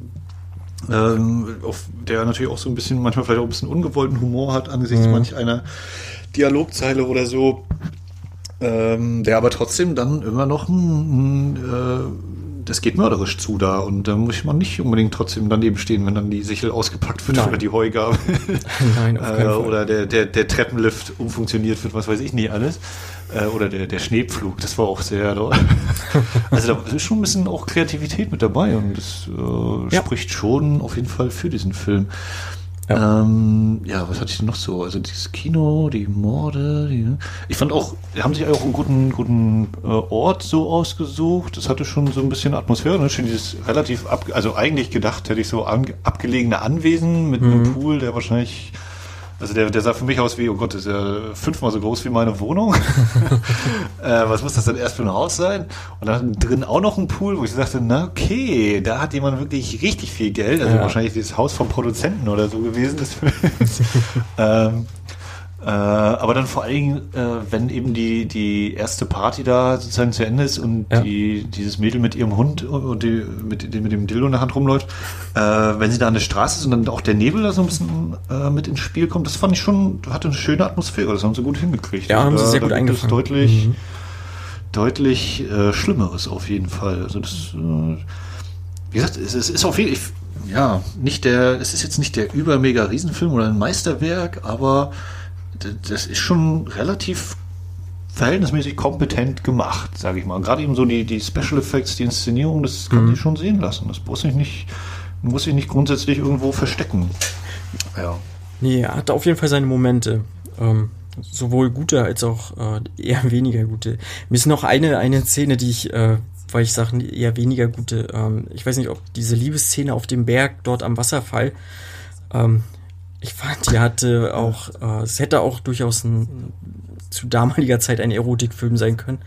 ähm, auf der natürlich auch so ein bisschen, manchmal vielleicht auch ein bisschen ungewollten Humor hat angesichts mhm. manch einer Dialogzeile oder so, ähm, der aber trotzdem dann immer noch ein, ein äh, das geht mörderisch zu da und da muss man nicht unbedingt trotzdem daneben stehen, wenn dann die Sichel ausgepackt wird Nein. oder die Heugabe Nein, äh, oder der, der, der Treppenlift umfunktioniert wird, was weiß ich nicht alles. Äh, oder der, der Schneepflug, das war auch sehr. also da ist schon ein bisschen auch Kreativität mit dabei und das äh, ja. spricht schon auf jeden Fall für diesen Film. Ja. Ähm, ja, was hatte ich denn noch so? Also dieses Kino, die Morde, die, ich fand auch, die haben sich auch einen guten, guten äh, Ort so ausgesucht. Das hatte schon so ein bisschen Atmosphäre, ne? Schon dieses relativ ab, also eigentlich gedacht hätte ich so an, abgelegene Anwesen mit mhm. einem Pool, der wahrscheinlich also der, der sah für mich aus wie, oh Gott, ist ja fünfmal so groß wie meine Wohnung. äh, was muss das denn erst für ein Haus sein? Und dann drin auch noch ein Pool, wo ich dachte, na okay, da hat jemand wirklich richtig viel Geld. Also ja. wahrscheinlich dieses Haus vom Produzenten oder so gewesen ähm, äh, aber dann vor allen Dingen, äh, wenn eben die, die erste Party da sozusagen zu Ende ist und ja. die, dieses Mädel mit ihrem Hund und die, mit, die mit dem Dildo in der Hand rumläuft, äh, wenn sie da an der Straße ist und dann auch der Nebel da so ein bisschen äh, mit ins Spiel kommt, das fand ich schon, hatte eine schöne Atmosphäre, das haben sie gut hingekriegt. Ja, haben sie sehr gut eingefangen. deutlich, mhm. deutlich äh, Schlimmeres auf jeden Fall. Also das, äh, wie gesagt, es, es ist auf jeden Fall, ja, nicht der, es ist jetzt nicht der übermega Riesenfilm oder ein Meisterwerk, aber das ist schon relativ verhältnismäßig kompetent gemacht, sage ich mal. Gerade eben so die, die Special Effects, die Inszenierung, das kann mhm. ich schon sehen lassen. Das muss ich nicht, muss sich nicht grundsätzlich irgendwo verstecken. Ja. Nee, er hat auf jeden Fall seine Momente. Ähm, sowohl gute als auch äh, eher weniger gute. Mir ist noch eine, eine Szene, die ich, äh, weil ich sage, eher weniger gute, ähm, ich weiß nicht, ob diese Liebesszene auf dem Berg dort am Wasserfall, ähm, ich fand, die hatte auch, äh, es hätte auch durchaus ein, zu damaliger Zeit ein Erotikfilm sein können.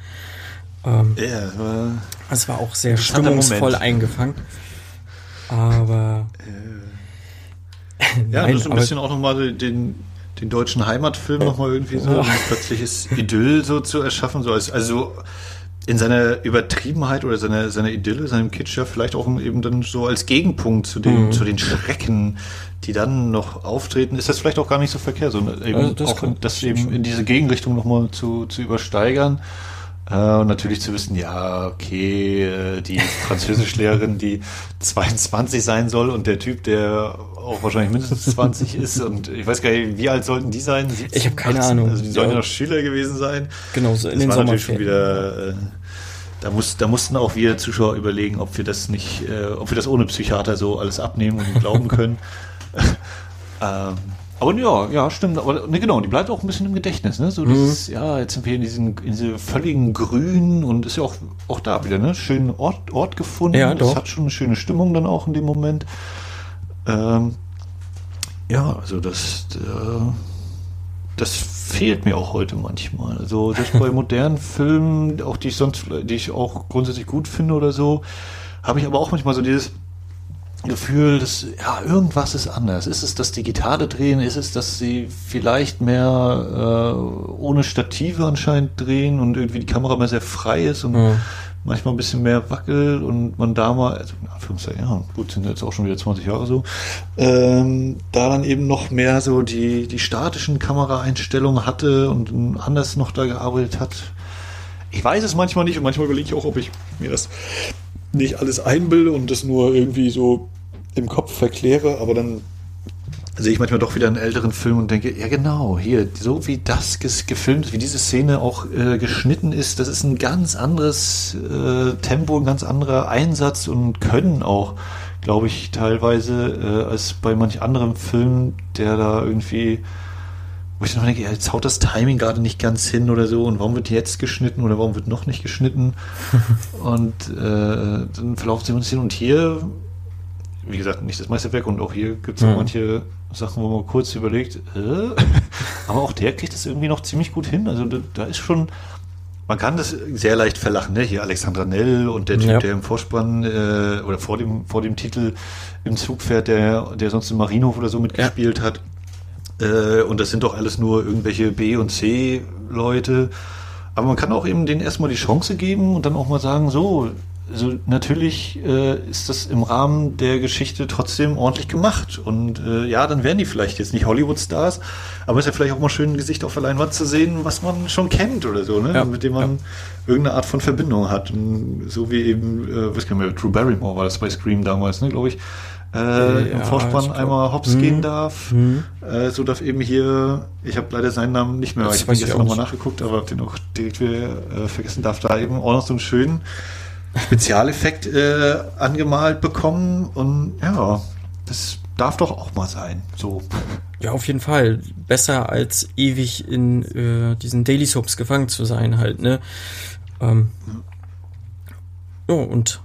Ähm, ja, war es war auch sehr stimmungsvoll eingefangen. Aber. Äh, ja, Nein, das ist ein bisschen auch nochmal den, den deutschen Heimatfilm nochmal irgendwie so, oh. ein plötzliches Idyll so zu erschaffen, so als, also in seiner Übertriebenheit oder seiner, seiner Idylle, seinem Kitsch ja vielleicht auch eben dann so als Gegenpunkt zu den, mhm. zu den Schrecken, die dann noch auftreten, ist das vielleicht auch gar nicht so verkehrt, sondern eben also das auch kann, das eben in diese Gegenrichtung nochmal zu, zu übersteigern. Äh, und natürlich zu wissen, ja, okay, äh, die Französischlehrerin, die 22 sein soll und der Typ, der auch wahrscheinlich mindestens 20 ist und ich weiß gar nicht, wie alt sollten die sein? 17, ich habe keine 18? Ahnung. Also die sollen ja noch Schüler gewesen sein. Genau, so in das den war natürlich schon wieder... Äh, da, muss, da mussten auch wir Zuschauer überlegen, ob wir das nicht, äh, ob wir das ohne Psychiater so alles abnehmen und glauben können. ähm, aber ja, ja, stimmt. Aber ne, genau, die bleibt auch ein bisschen im Gedächtnis. Ne? So mhm. dieses, ja, jetzt sind wir in diesen in diese völligen Grün und ist ja auch, auch da wieder, ne? Schönen Ort, Ort gefunden. Ja, doch. Das hat schon eine schöne Stimmung dann auch in dem Moment. Ähm, ja, also das, äh, das fehlt mir auch heute manchmal. Also das bei modernen Filmen, auch die ich sonst, die ich auch grundsätzlich gut finde oder so, habe ich aber auch manchmal so dieses, Gefühl, dass ja irgendwas ist anders. Ist es das digitale Drehen? Ist es, dass sie vielleicht mehr äh, ohne Stative anscheinend drehen und irgendwie die Kamera mehr sehr frei ist und mhm. Manchmal ein bisschen mehr wackelt und man da mal, also in Anführungszeichen, ja, gut, sind jetzt auch schon wieder 20 Jahre so, ähm, da dann eben noch mehr so die, die statischen Kameraeinstellungen hatte und anders noch da gearbeitet hat. Ich weiß es manchmal nicht und manchmal überlege ich auch, ob ich mir das nicht alles einbilde und das nur irgendwie so im Kopf verkläre, aber dann sehe ich manchmal doch wieder einen älteren Film und denke, ja genau, hier, so wie das gefilmt, wie diese Szene auch äh, geschnitten ist, das ist ein ganz anderes äh, Tempo, ein ganz anderer Einsatz und Können auch, glaube ich, teilweise, äh, als bei manch anderem Film, der da irgendwie wo ich dann denke, ja, jetzt haut das Timing gerade nicht ganz hin oder so und warum wird jetzt geschnitten oder warum wird noch nicht geschnitten und äh, dann verlauft sie uns hin und hier, wie gesagt, nicht das Meisterwerk und auch hier gibt es mhm. manche Sachen, wo man kurz überlegt, äh? aber auch der kriegt das irgendwie noch ziemlich gut hin, also da, da, ist schon, man kann das sehr leicht verlachen, ne? hier Alexandra Nell und der Typ, ja. der im Vorspann äh, oder vor dem, vor dem Titel im Zug fährt, der, der sonst im Marienhof oder so mitgespielt ja. hat äh, und das sind doch alles nur irgendwelche B- und C-Leute. Aber man kann auch eben denen erstmal die Chance geben und dann auch mal sagen, so, also natürlich äh, ist das im Rahmen der Geschichte trotzdem ordentlich gemacht. Und äh, ja, dann wären die vielleicht jetzt nicht Hollywood-Stars, aber es ist ja vielleicht auch mal schön, ein Gesicht auf der Leinwand zu sehen, was man schon kennt oder so, ne? Ja, mit dem man ja. irgendeine Art von Verbindung hat. Und so wie eben, äh, was kann man, Drew Barrymore war das bei Scream damals, ne, glaube ich äh, im Vorspann einmal hops hm, gehen darf. Hm. Äh, so darf eben hier, ich habe leider seinen Namen nicht mehr, weil ich habe gestern nochmal nachgeguckt, aber den auch direkt wieder äh, vergessen, darf da eben auch noch so einen schönen Spezialeffekt äh, angemalt bekommen und ja, das darf doch auch mal sein. So. Ja, auf jeden Fall. Besser als ewig in äh, diesen Daily Soaps gefangen zu sein, halt, ne? Ähm, ja, und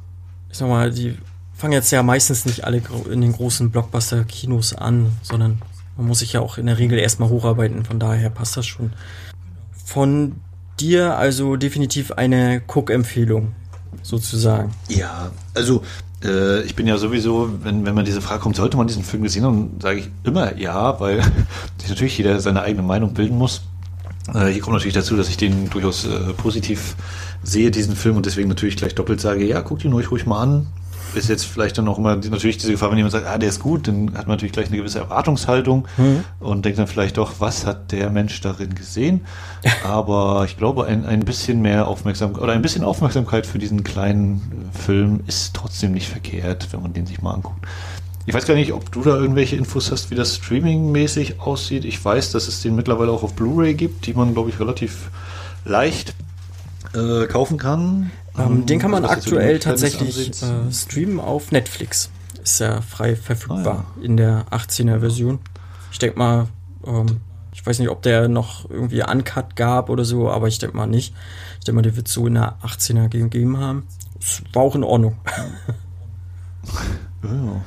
ich sag mal, die fangen jetzt ja meistens nicht alle in den großen Blockbuster-Kinos an, sondern man muss sich ja auch in der Regel erstmal hocharbeiten. Von daher passt das schon. Von dir also definitiv eine Cook-Empfehlung, sozusagen. Ja, also äh, ich bin ja sowieso, wenn, wenn man diese Frage kommt, sollte man diesen Film gesehen haben, sage ich immer ja, weil sich natürlich jeder seine eigene Meinung bilden muss. Äh, hier kommt natürlich dazu, dass ich den durchaus äh, positiv sehe, diesen Film, und deswegen natürlich gleich doppelt sage, ja, guckt ihn euch ruhig mal an ist jetzt vielleicht dann auch immer natürlich diese Gefahr, wenn jemand sagt, ah, der ist gut, dann hat man natürlich gleich eine gewisse Erwartungshaltung mhm. und denkt dann vielleicht doch, was hat der Mensch darin gesehen? Aber ich glaube, ein, ein bisschen mehr Aufmerksamkeit oder ein bisschen Aufmerksamkeit für diesen kleinen Film ist trotzdem nicht verkehrt, wenn man den sich mal anguckt. Ich weiß gar nicht, ob du da irgendwelche Infos hast, wie das streamingmäßig aussieht. Ich weiß, dass es den mittlerweile auch auf Blu-ray gibt, die man, glaube ich, relativ leicht äh, kaufen kann. Ähm, den kann man also, aktuell tatsächlich äh, streamen auf Netflix. ist ja frei verfügbar ah, ja. in der 18er Version. Ich denke mal, ähm, ich weiß nicht, ob der noch irgendwie Uncut gab oder so, aber ich denke mal nicht. Ich denke mal, der wird so in der 18er gegeben haben. Das war auch in Ordnung. ja.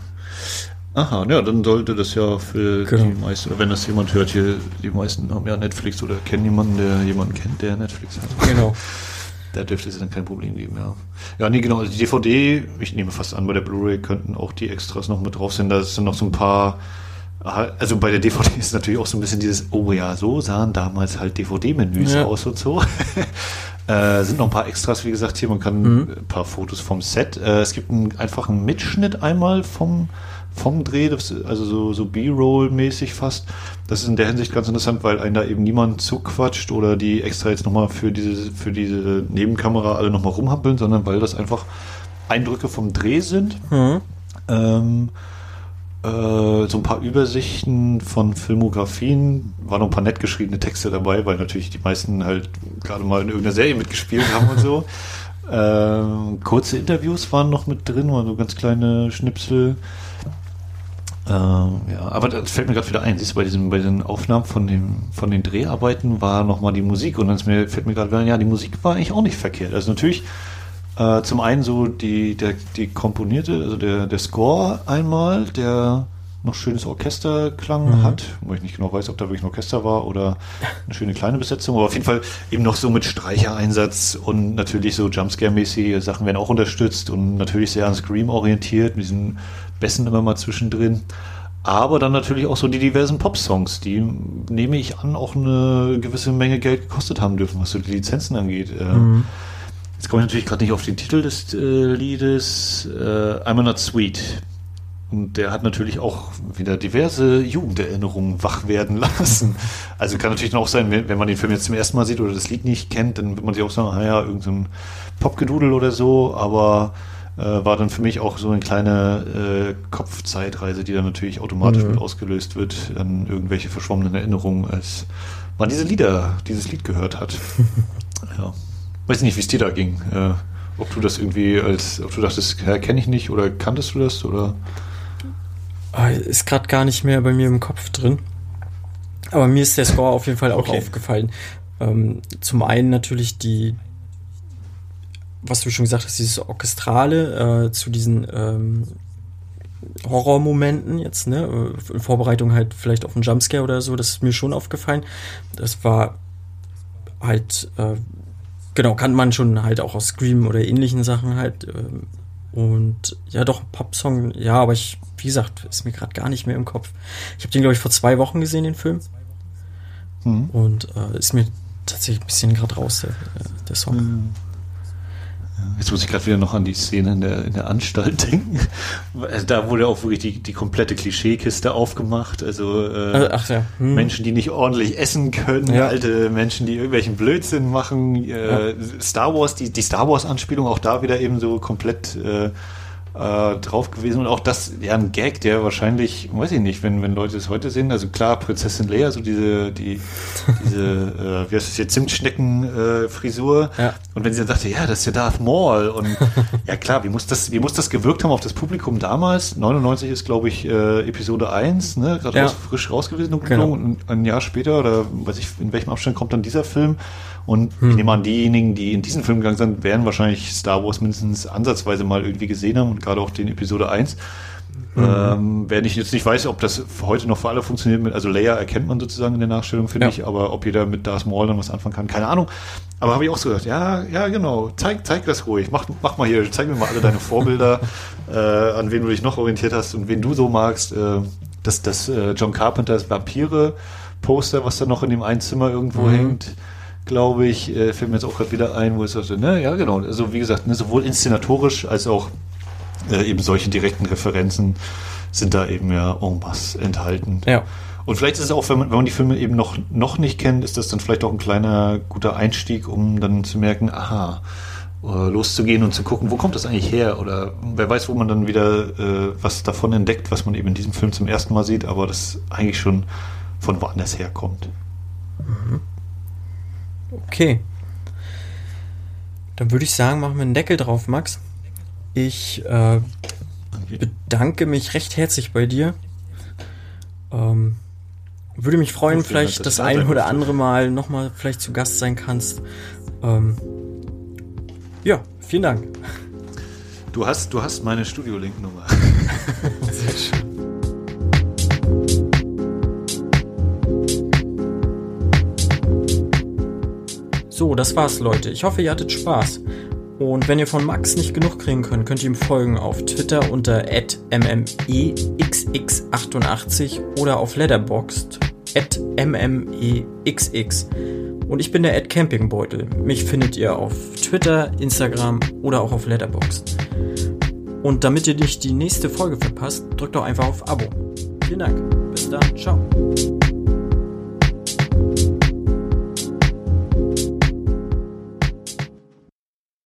Aha, ja, dann sollte das ja für genau. die meisten, wenn das jemand hört, hier, die meisten haben ja Netflix oder kennen jemanden, der jemanden kennt, der Netflix hat. Genau. Da dürfte es dann kein Problem geben, ja. Ja, nee, genau, also die DVD, ich nehme fast an, bei der Blu-ray könnten auch die Extras noch mit drauf sein. Da sind noch so ein paar, also bei der DVD ist natürlich auch so ein bisschen dieses, oh ja, so sahen damals halt DVD-Menüs ja. aus und so. Äh, sind noch ein paar Extras, wie gesagt, hier. Man kann mhm. ein paar Fotos vom Set. Äh, es gibt einen einfachen Mitschnitt einmal vom, vom Dreh, also so, so B-Roll-mäßig fast. Das ist in der Hinsicht ganz interessant, weil einen da eben niemand zuquatscht oder die extra jetzt nochmal für diese, für diese Nebenkamera alle nochmal rumhampeln, sondern weil das einfach Eindrücke vom Dreh sind. Mhm. Ähm, äh, so ein paar Übersichten von Filmografien, waren noch ein paar nett geschriebene Texte dabei, weil natürlich die meisten halt gerade mal in irgendeiner Serie mitgespielt haben und so. Äh, kurze Interviews waren noch mit drin, waren so ganz kleine Schnipsel. Äh, ja, aber das fällt mir gerade wieder ein. Siehst du, bei, diesem, bei den Aufnahmen von, dem, von den Dreharbeiten war nochmal die Musik und dann mir, fällt mir gerade wieder ein, ja, die Musik war eigentlich auch nicht verkehrt. Also natürlich äh, zum einen so die, der, die komponierte, also der, der Score einmal, der noch schönes Orchesterklang mhm. hat, wo ich nicht genau weiß, ob da wirklich ein Orchester war oder eine schöne kleine Besetzung, aber auf jeden Fall eben noch so mit Streichereinsatz und natürlich so Jumpscare-mäßige Sachen werden auch unterstützt und natürlich sehr an Scream orientiert, mit diesen Bässen immer mal zwischendrin. Aber dann natürlich auch so die diversen Pop-Songs, die, nehme ich an, auch eine gewisse Menge Geld gekostet haben dürfen, was so die Lizenzen angeht. Äh, mhm. Jetzt komme ich natürlich gerade nicht auf den Titel des äh, Liedes. Äh, I'm Not Sweet. Und der hat natürlich auch wieder diverse Jugenderinnerungen wach werden lassen. Also kann natürlich auch sein, wenn, wenn man den Film jetzt zum ersten Mal sieht oder das Lied nicht kennt, dann wird man sich auch sagen, naja, irgendein so Popgedudel oder so, aber äh, war dann für mich auch so eine kleine äh, Kopfzeitreise, die dann natürlich automatisch mhm. mit ausgelöst wird an irgendwelche verschwommenen Erinnerungen, als man diese Lieder, dieses Lied gehört hat. ja. Weiß nicht, wie es dir da ging. Äh, ob du das irgendwie als, ob du dachtest, ja, kenne ich nicht oder kanntest du das oder? Ah, ist gerade gar nicht mehr bei mir im Kopf drin. Aber mir ist der Score auf jeden Fall auch okay. aufgefallen. Ähm, zum einen natürlich die, was du schon gesagt hast, dieses Orchestrale äh, zu diesen ähm, Horrormomenten jetzt, ne? In Vorbereitung halt vielleicht auf einen Jumpscare oder so, das ist mir schon aufgefallen. Das war halt äh, Genau, kann man schon halt auch aus Scream oder ähnlichen Sachen halt. Ähm, und ja, doch, Pop-Song, ja, aber ich, wie gesagt, ist mir gerade gar nicht mehr im Kopf. Ich habe den, glaube ich, vor zwei Wochen gesehen, den Film. Mhm. Und äh, ist mir tatsächlich ein bisschen gerade raus, der, der Song. Mhm. Jetzt muss ich gerade wieder noch an die Szene in der, in der Anstalt denken. Also da wurde auch wirklich die, die komplette Klischeekiste aufgemacht. Also, äh, Ach, ja. hm. Menschen, die nicht ordentlich essen können, ja. alte Menschen, die irgendwelchen Blödsinn machen. Äh, ja. Star Wars, die, die Star Wars-Anspielung auch da wieder eben so komplett äh, äh, drauf gewesen und auch das, ja, ein Gag, der wahrscheinlich, weiß ich nicht, wenn, wenn Leute es heute sehen, also klar, Prinzessin Leia, so diese, die, diese, äh, wie heißt das hier, Zimtschnecken-Frisur äh, ja. und wenn sie dann sagte, ja, das ist ja Darth Maul und ja klar, wie muss das, wie muss das gewirkt haben auf das Publikum damals? 99 ist, glaube ich, äh, Episode 1, ne, gerade ja. raus, frisch raus gewesen genau. und ein Jahr später oder weiß ich, in welchem Abstand kommt dann dieser Film und hm. ich nehme an, diejenigen, die in diesen Film gegangen sind, werden wahrscheinlich Star Wars mindestens ansatzweise mal irgendwie gesehen haben und gerade auch den Episode 1. Mhm. Ähm, wenn ich jetzt nicht weiß, ob das heute noch für alle funktioniert, mit, also Leia erkennt man sozusagen in der Nachstellung, finde ja. ich, aber ob jeder mit Darth Maul dann was anfangen kann, keine Ahnung. Aber habe ich auch so gedacht, ja, ja, genau, zeig, zeig das ruhig, mach, mach mal hier, zeig mir mal alle deine Vorbilder, äh, an wen du dich noch orientiert hast und wen du so magst. Äh, das das äh, John Carpenters Vampire-Poster, was da noch in dem einen Zimmer irgendwo mhm. hängt glaube ich, äh, fällt mir jetzt auch gerade wieder ein, wo es sagte, ne, ja genau, also wie gesagt, ne, sowohl inszenatorisch als auch äh, eben solche direkten Referenzen sind da eben ja en masse enthalten. Ja. Und vielleicht ist es auch, wenn man, wenn man die Filme eben noch, noch nicht kennt, ist das dann vielleicht auch ein kleiner guter Einstieg, um dann zu merken, aha, äh, loszugehen und zu gucken, wo kommt das eigentlich her? Oder wer weiß, wo man dann wieder äh, was davon entdeckt, was man eben in diesem Film zum ersten Mal sieht, aber das eigentlich schon von woanders herkommt. Mhm. Okay. Dann würde ich sagen, machen wir einen Deckel drauf, Max. Ich äh, bedanke mich recht herzlich bei dir. Ähm, würde mich freuen, Gut, vielleicht das das ein oder andere Mal nochmal vielleicht zu Gast sein kannst. Ähm, ja, vielen Dank. Du hast, du hast meine Studio-Link-Nummer. Sehr schön. So, das war's, Leute. Ich hoffe, ihr hattet Spaß. Und wenn ihr von Max nicht genug kriegen könnt, könnt ihr ihm folgen auf Twitter unter mmexx88 oder auf Letterboxd mmexx. Und ich bin der Ed Campingbeutel. Mich findet ihr auf Twitter, Instagram oder auch auf Letterboxd. Und damit ihr nicht die nächste Folge verpasst, drückt doch einfach auf Abo. Vielen Dank. Bis dann. Ciao.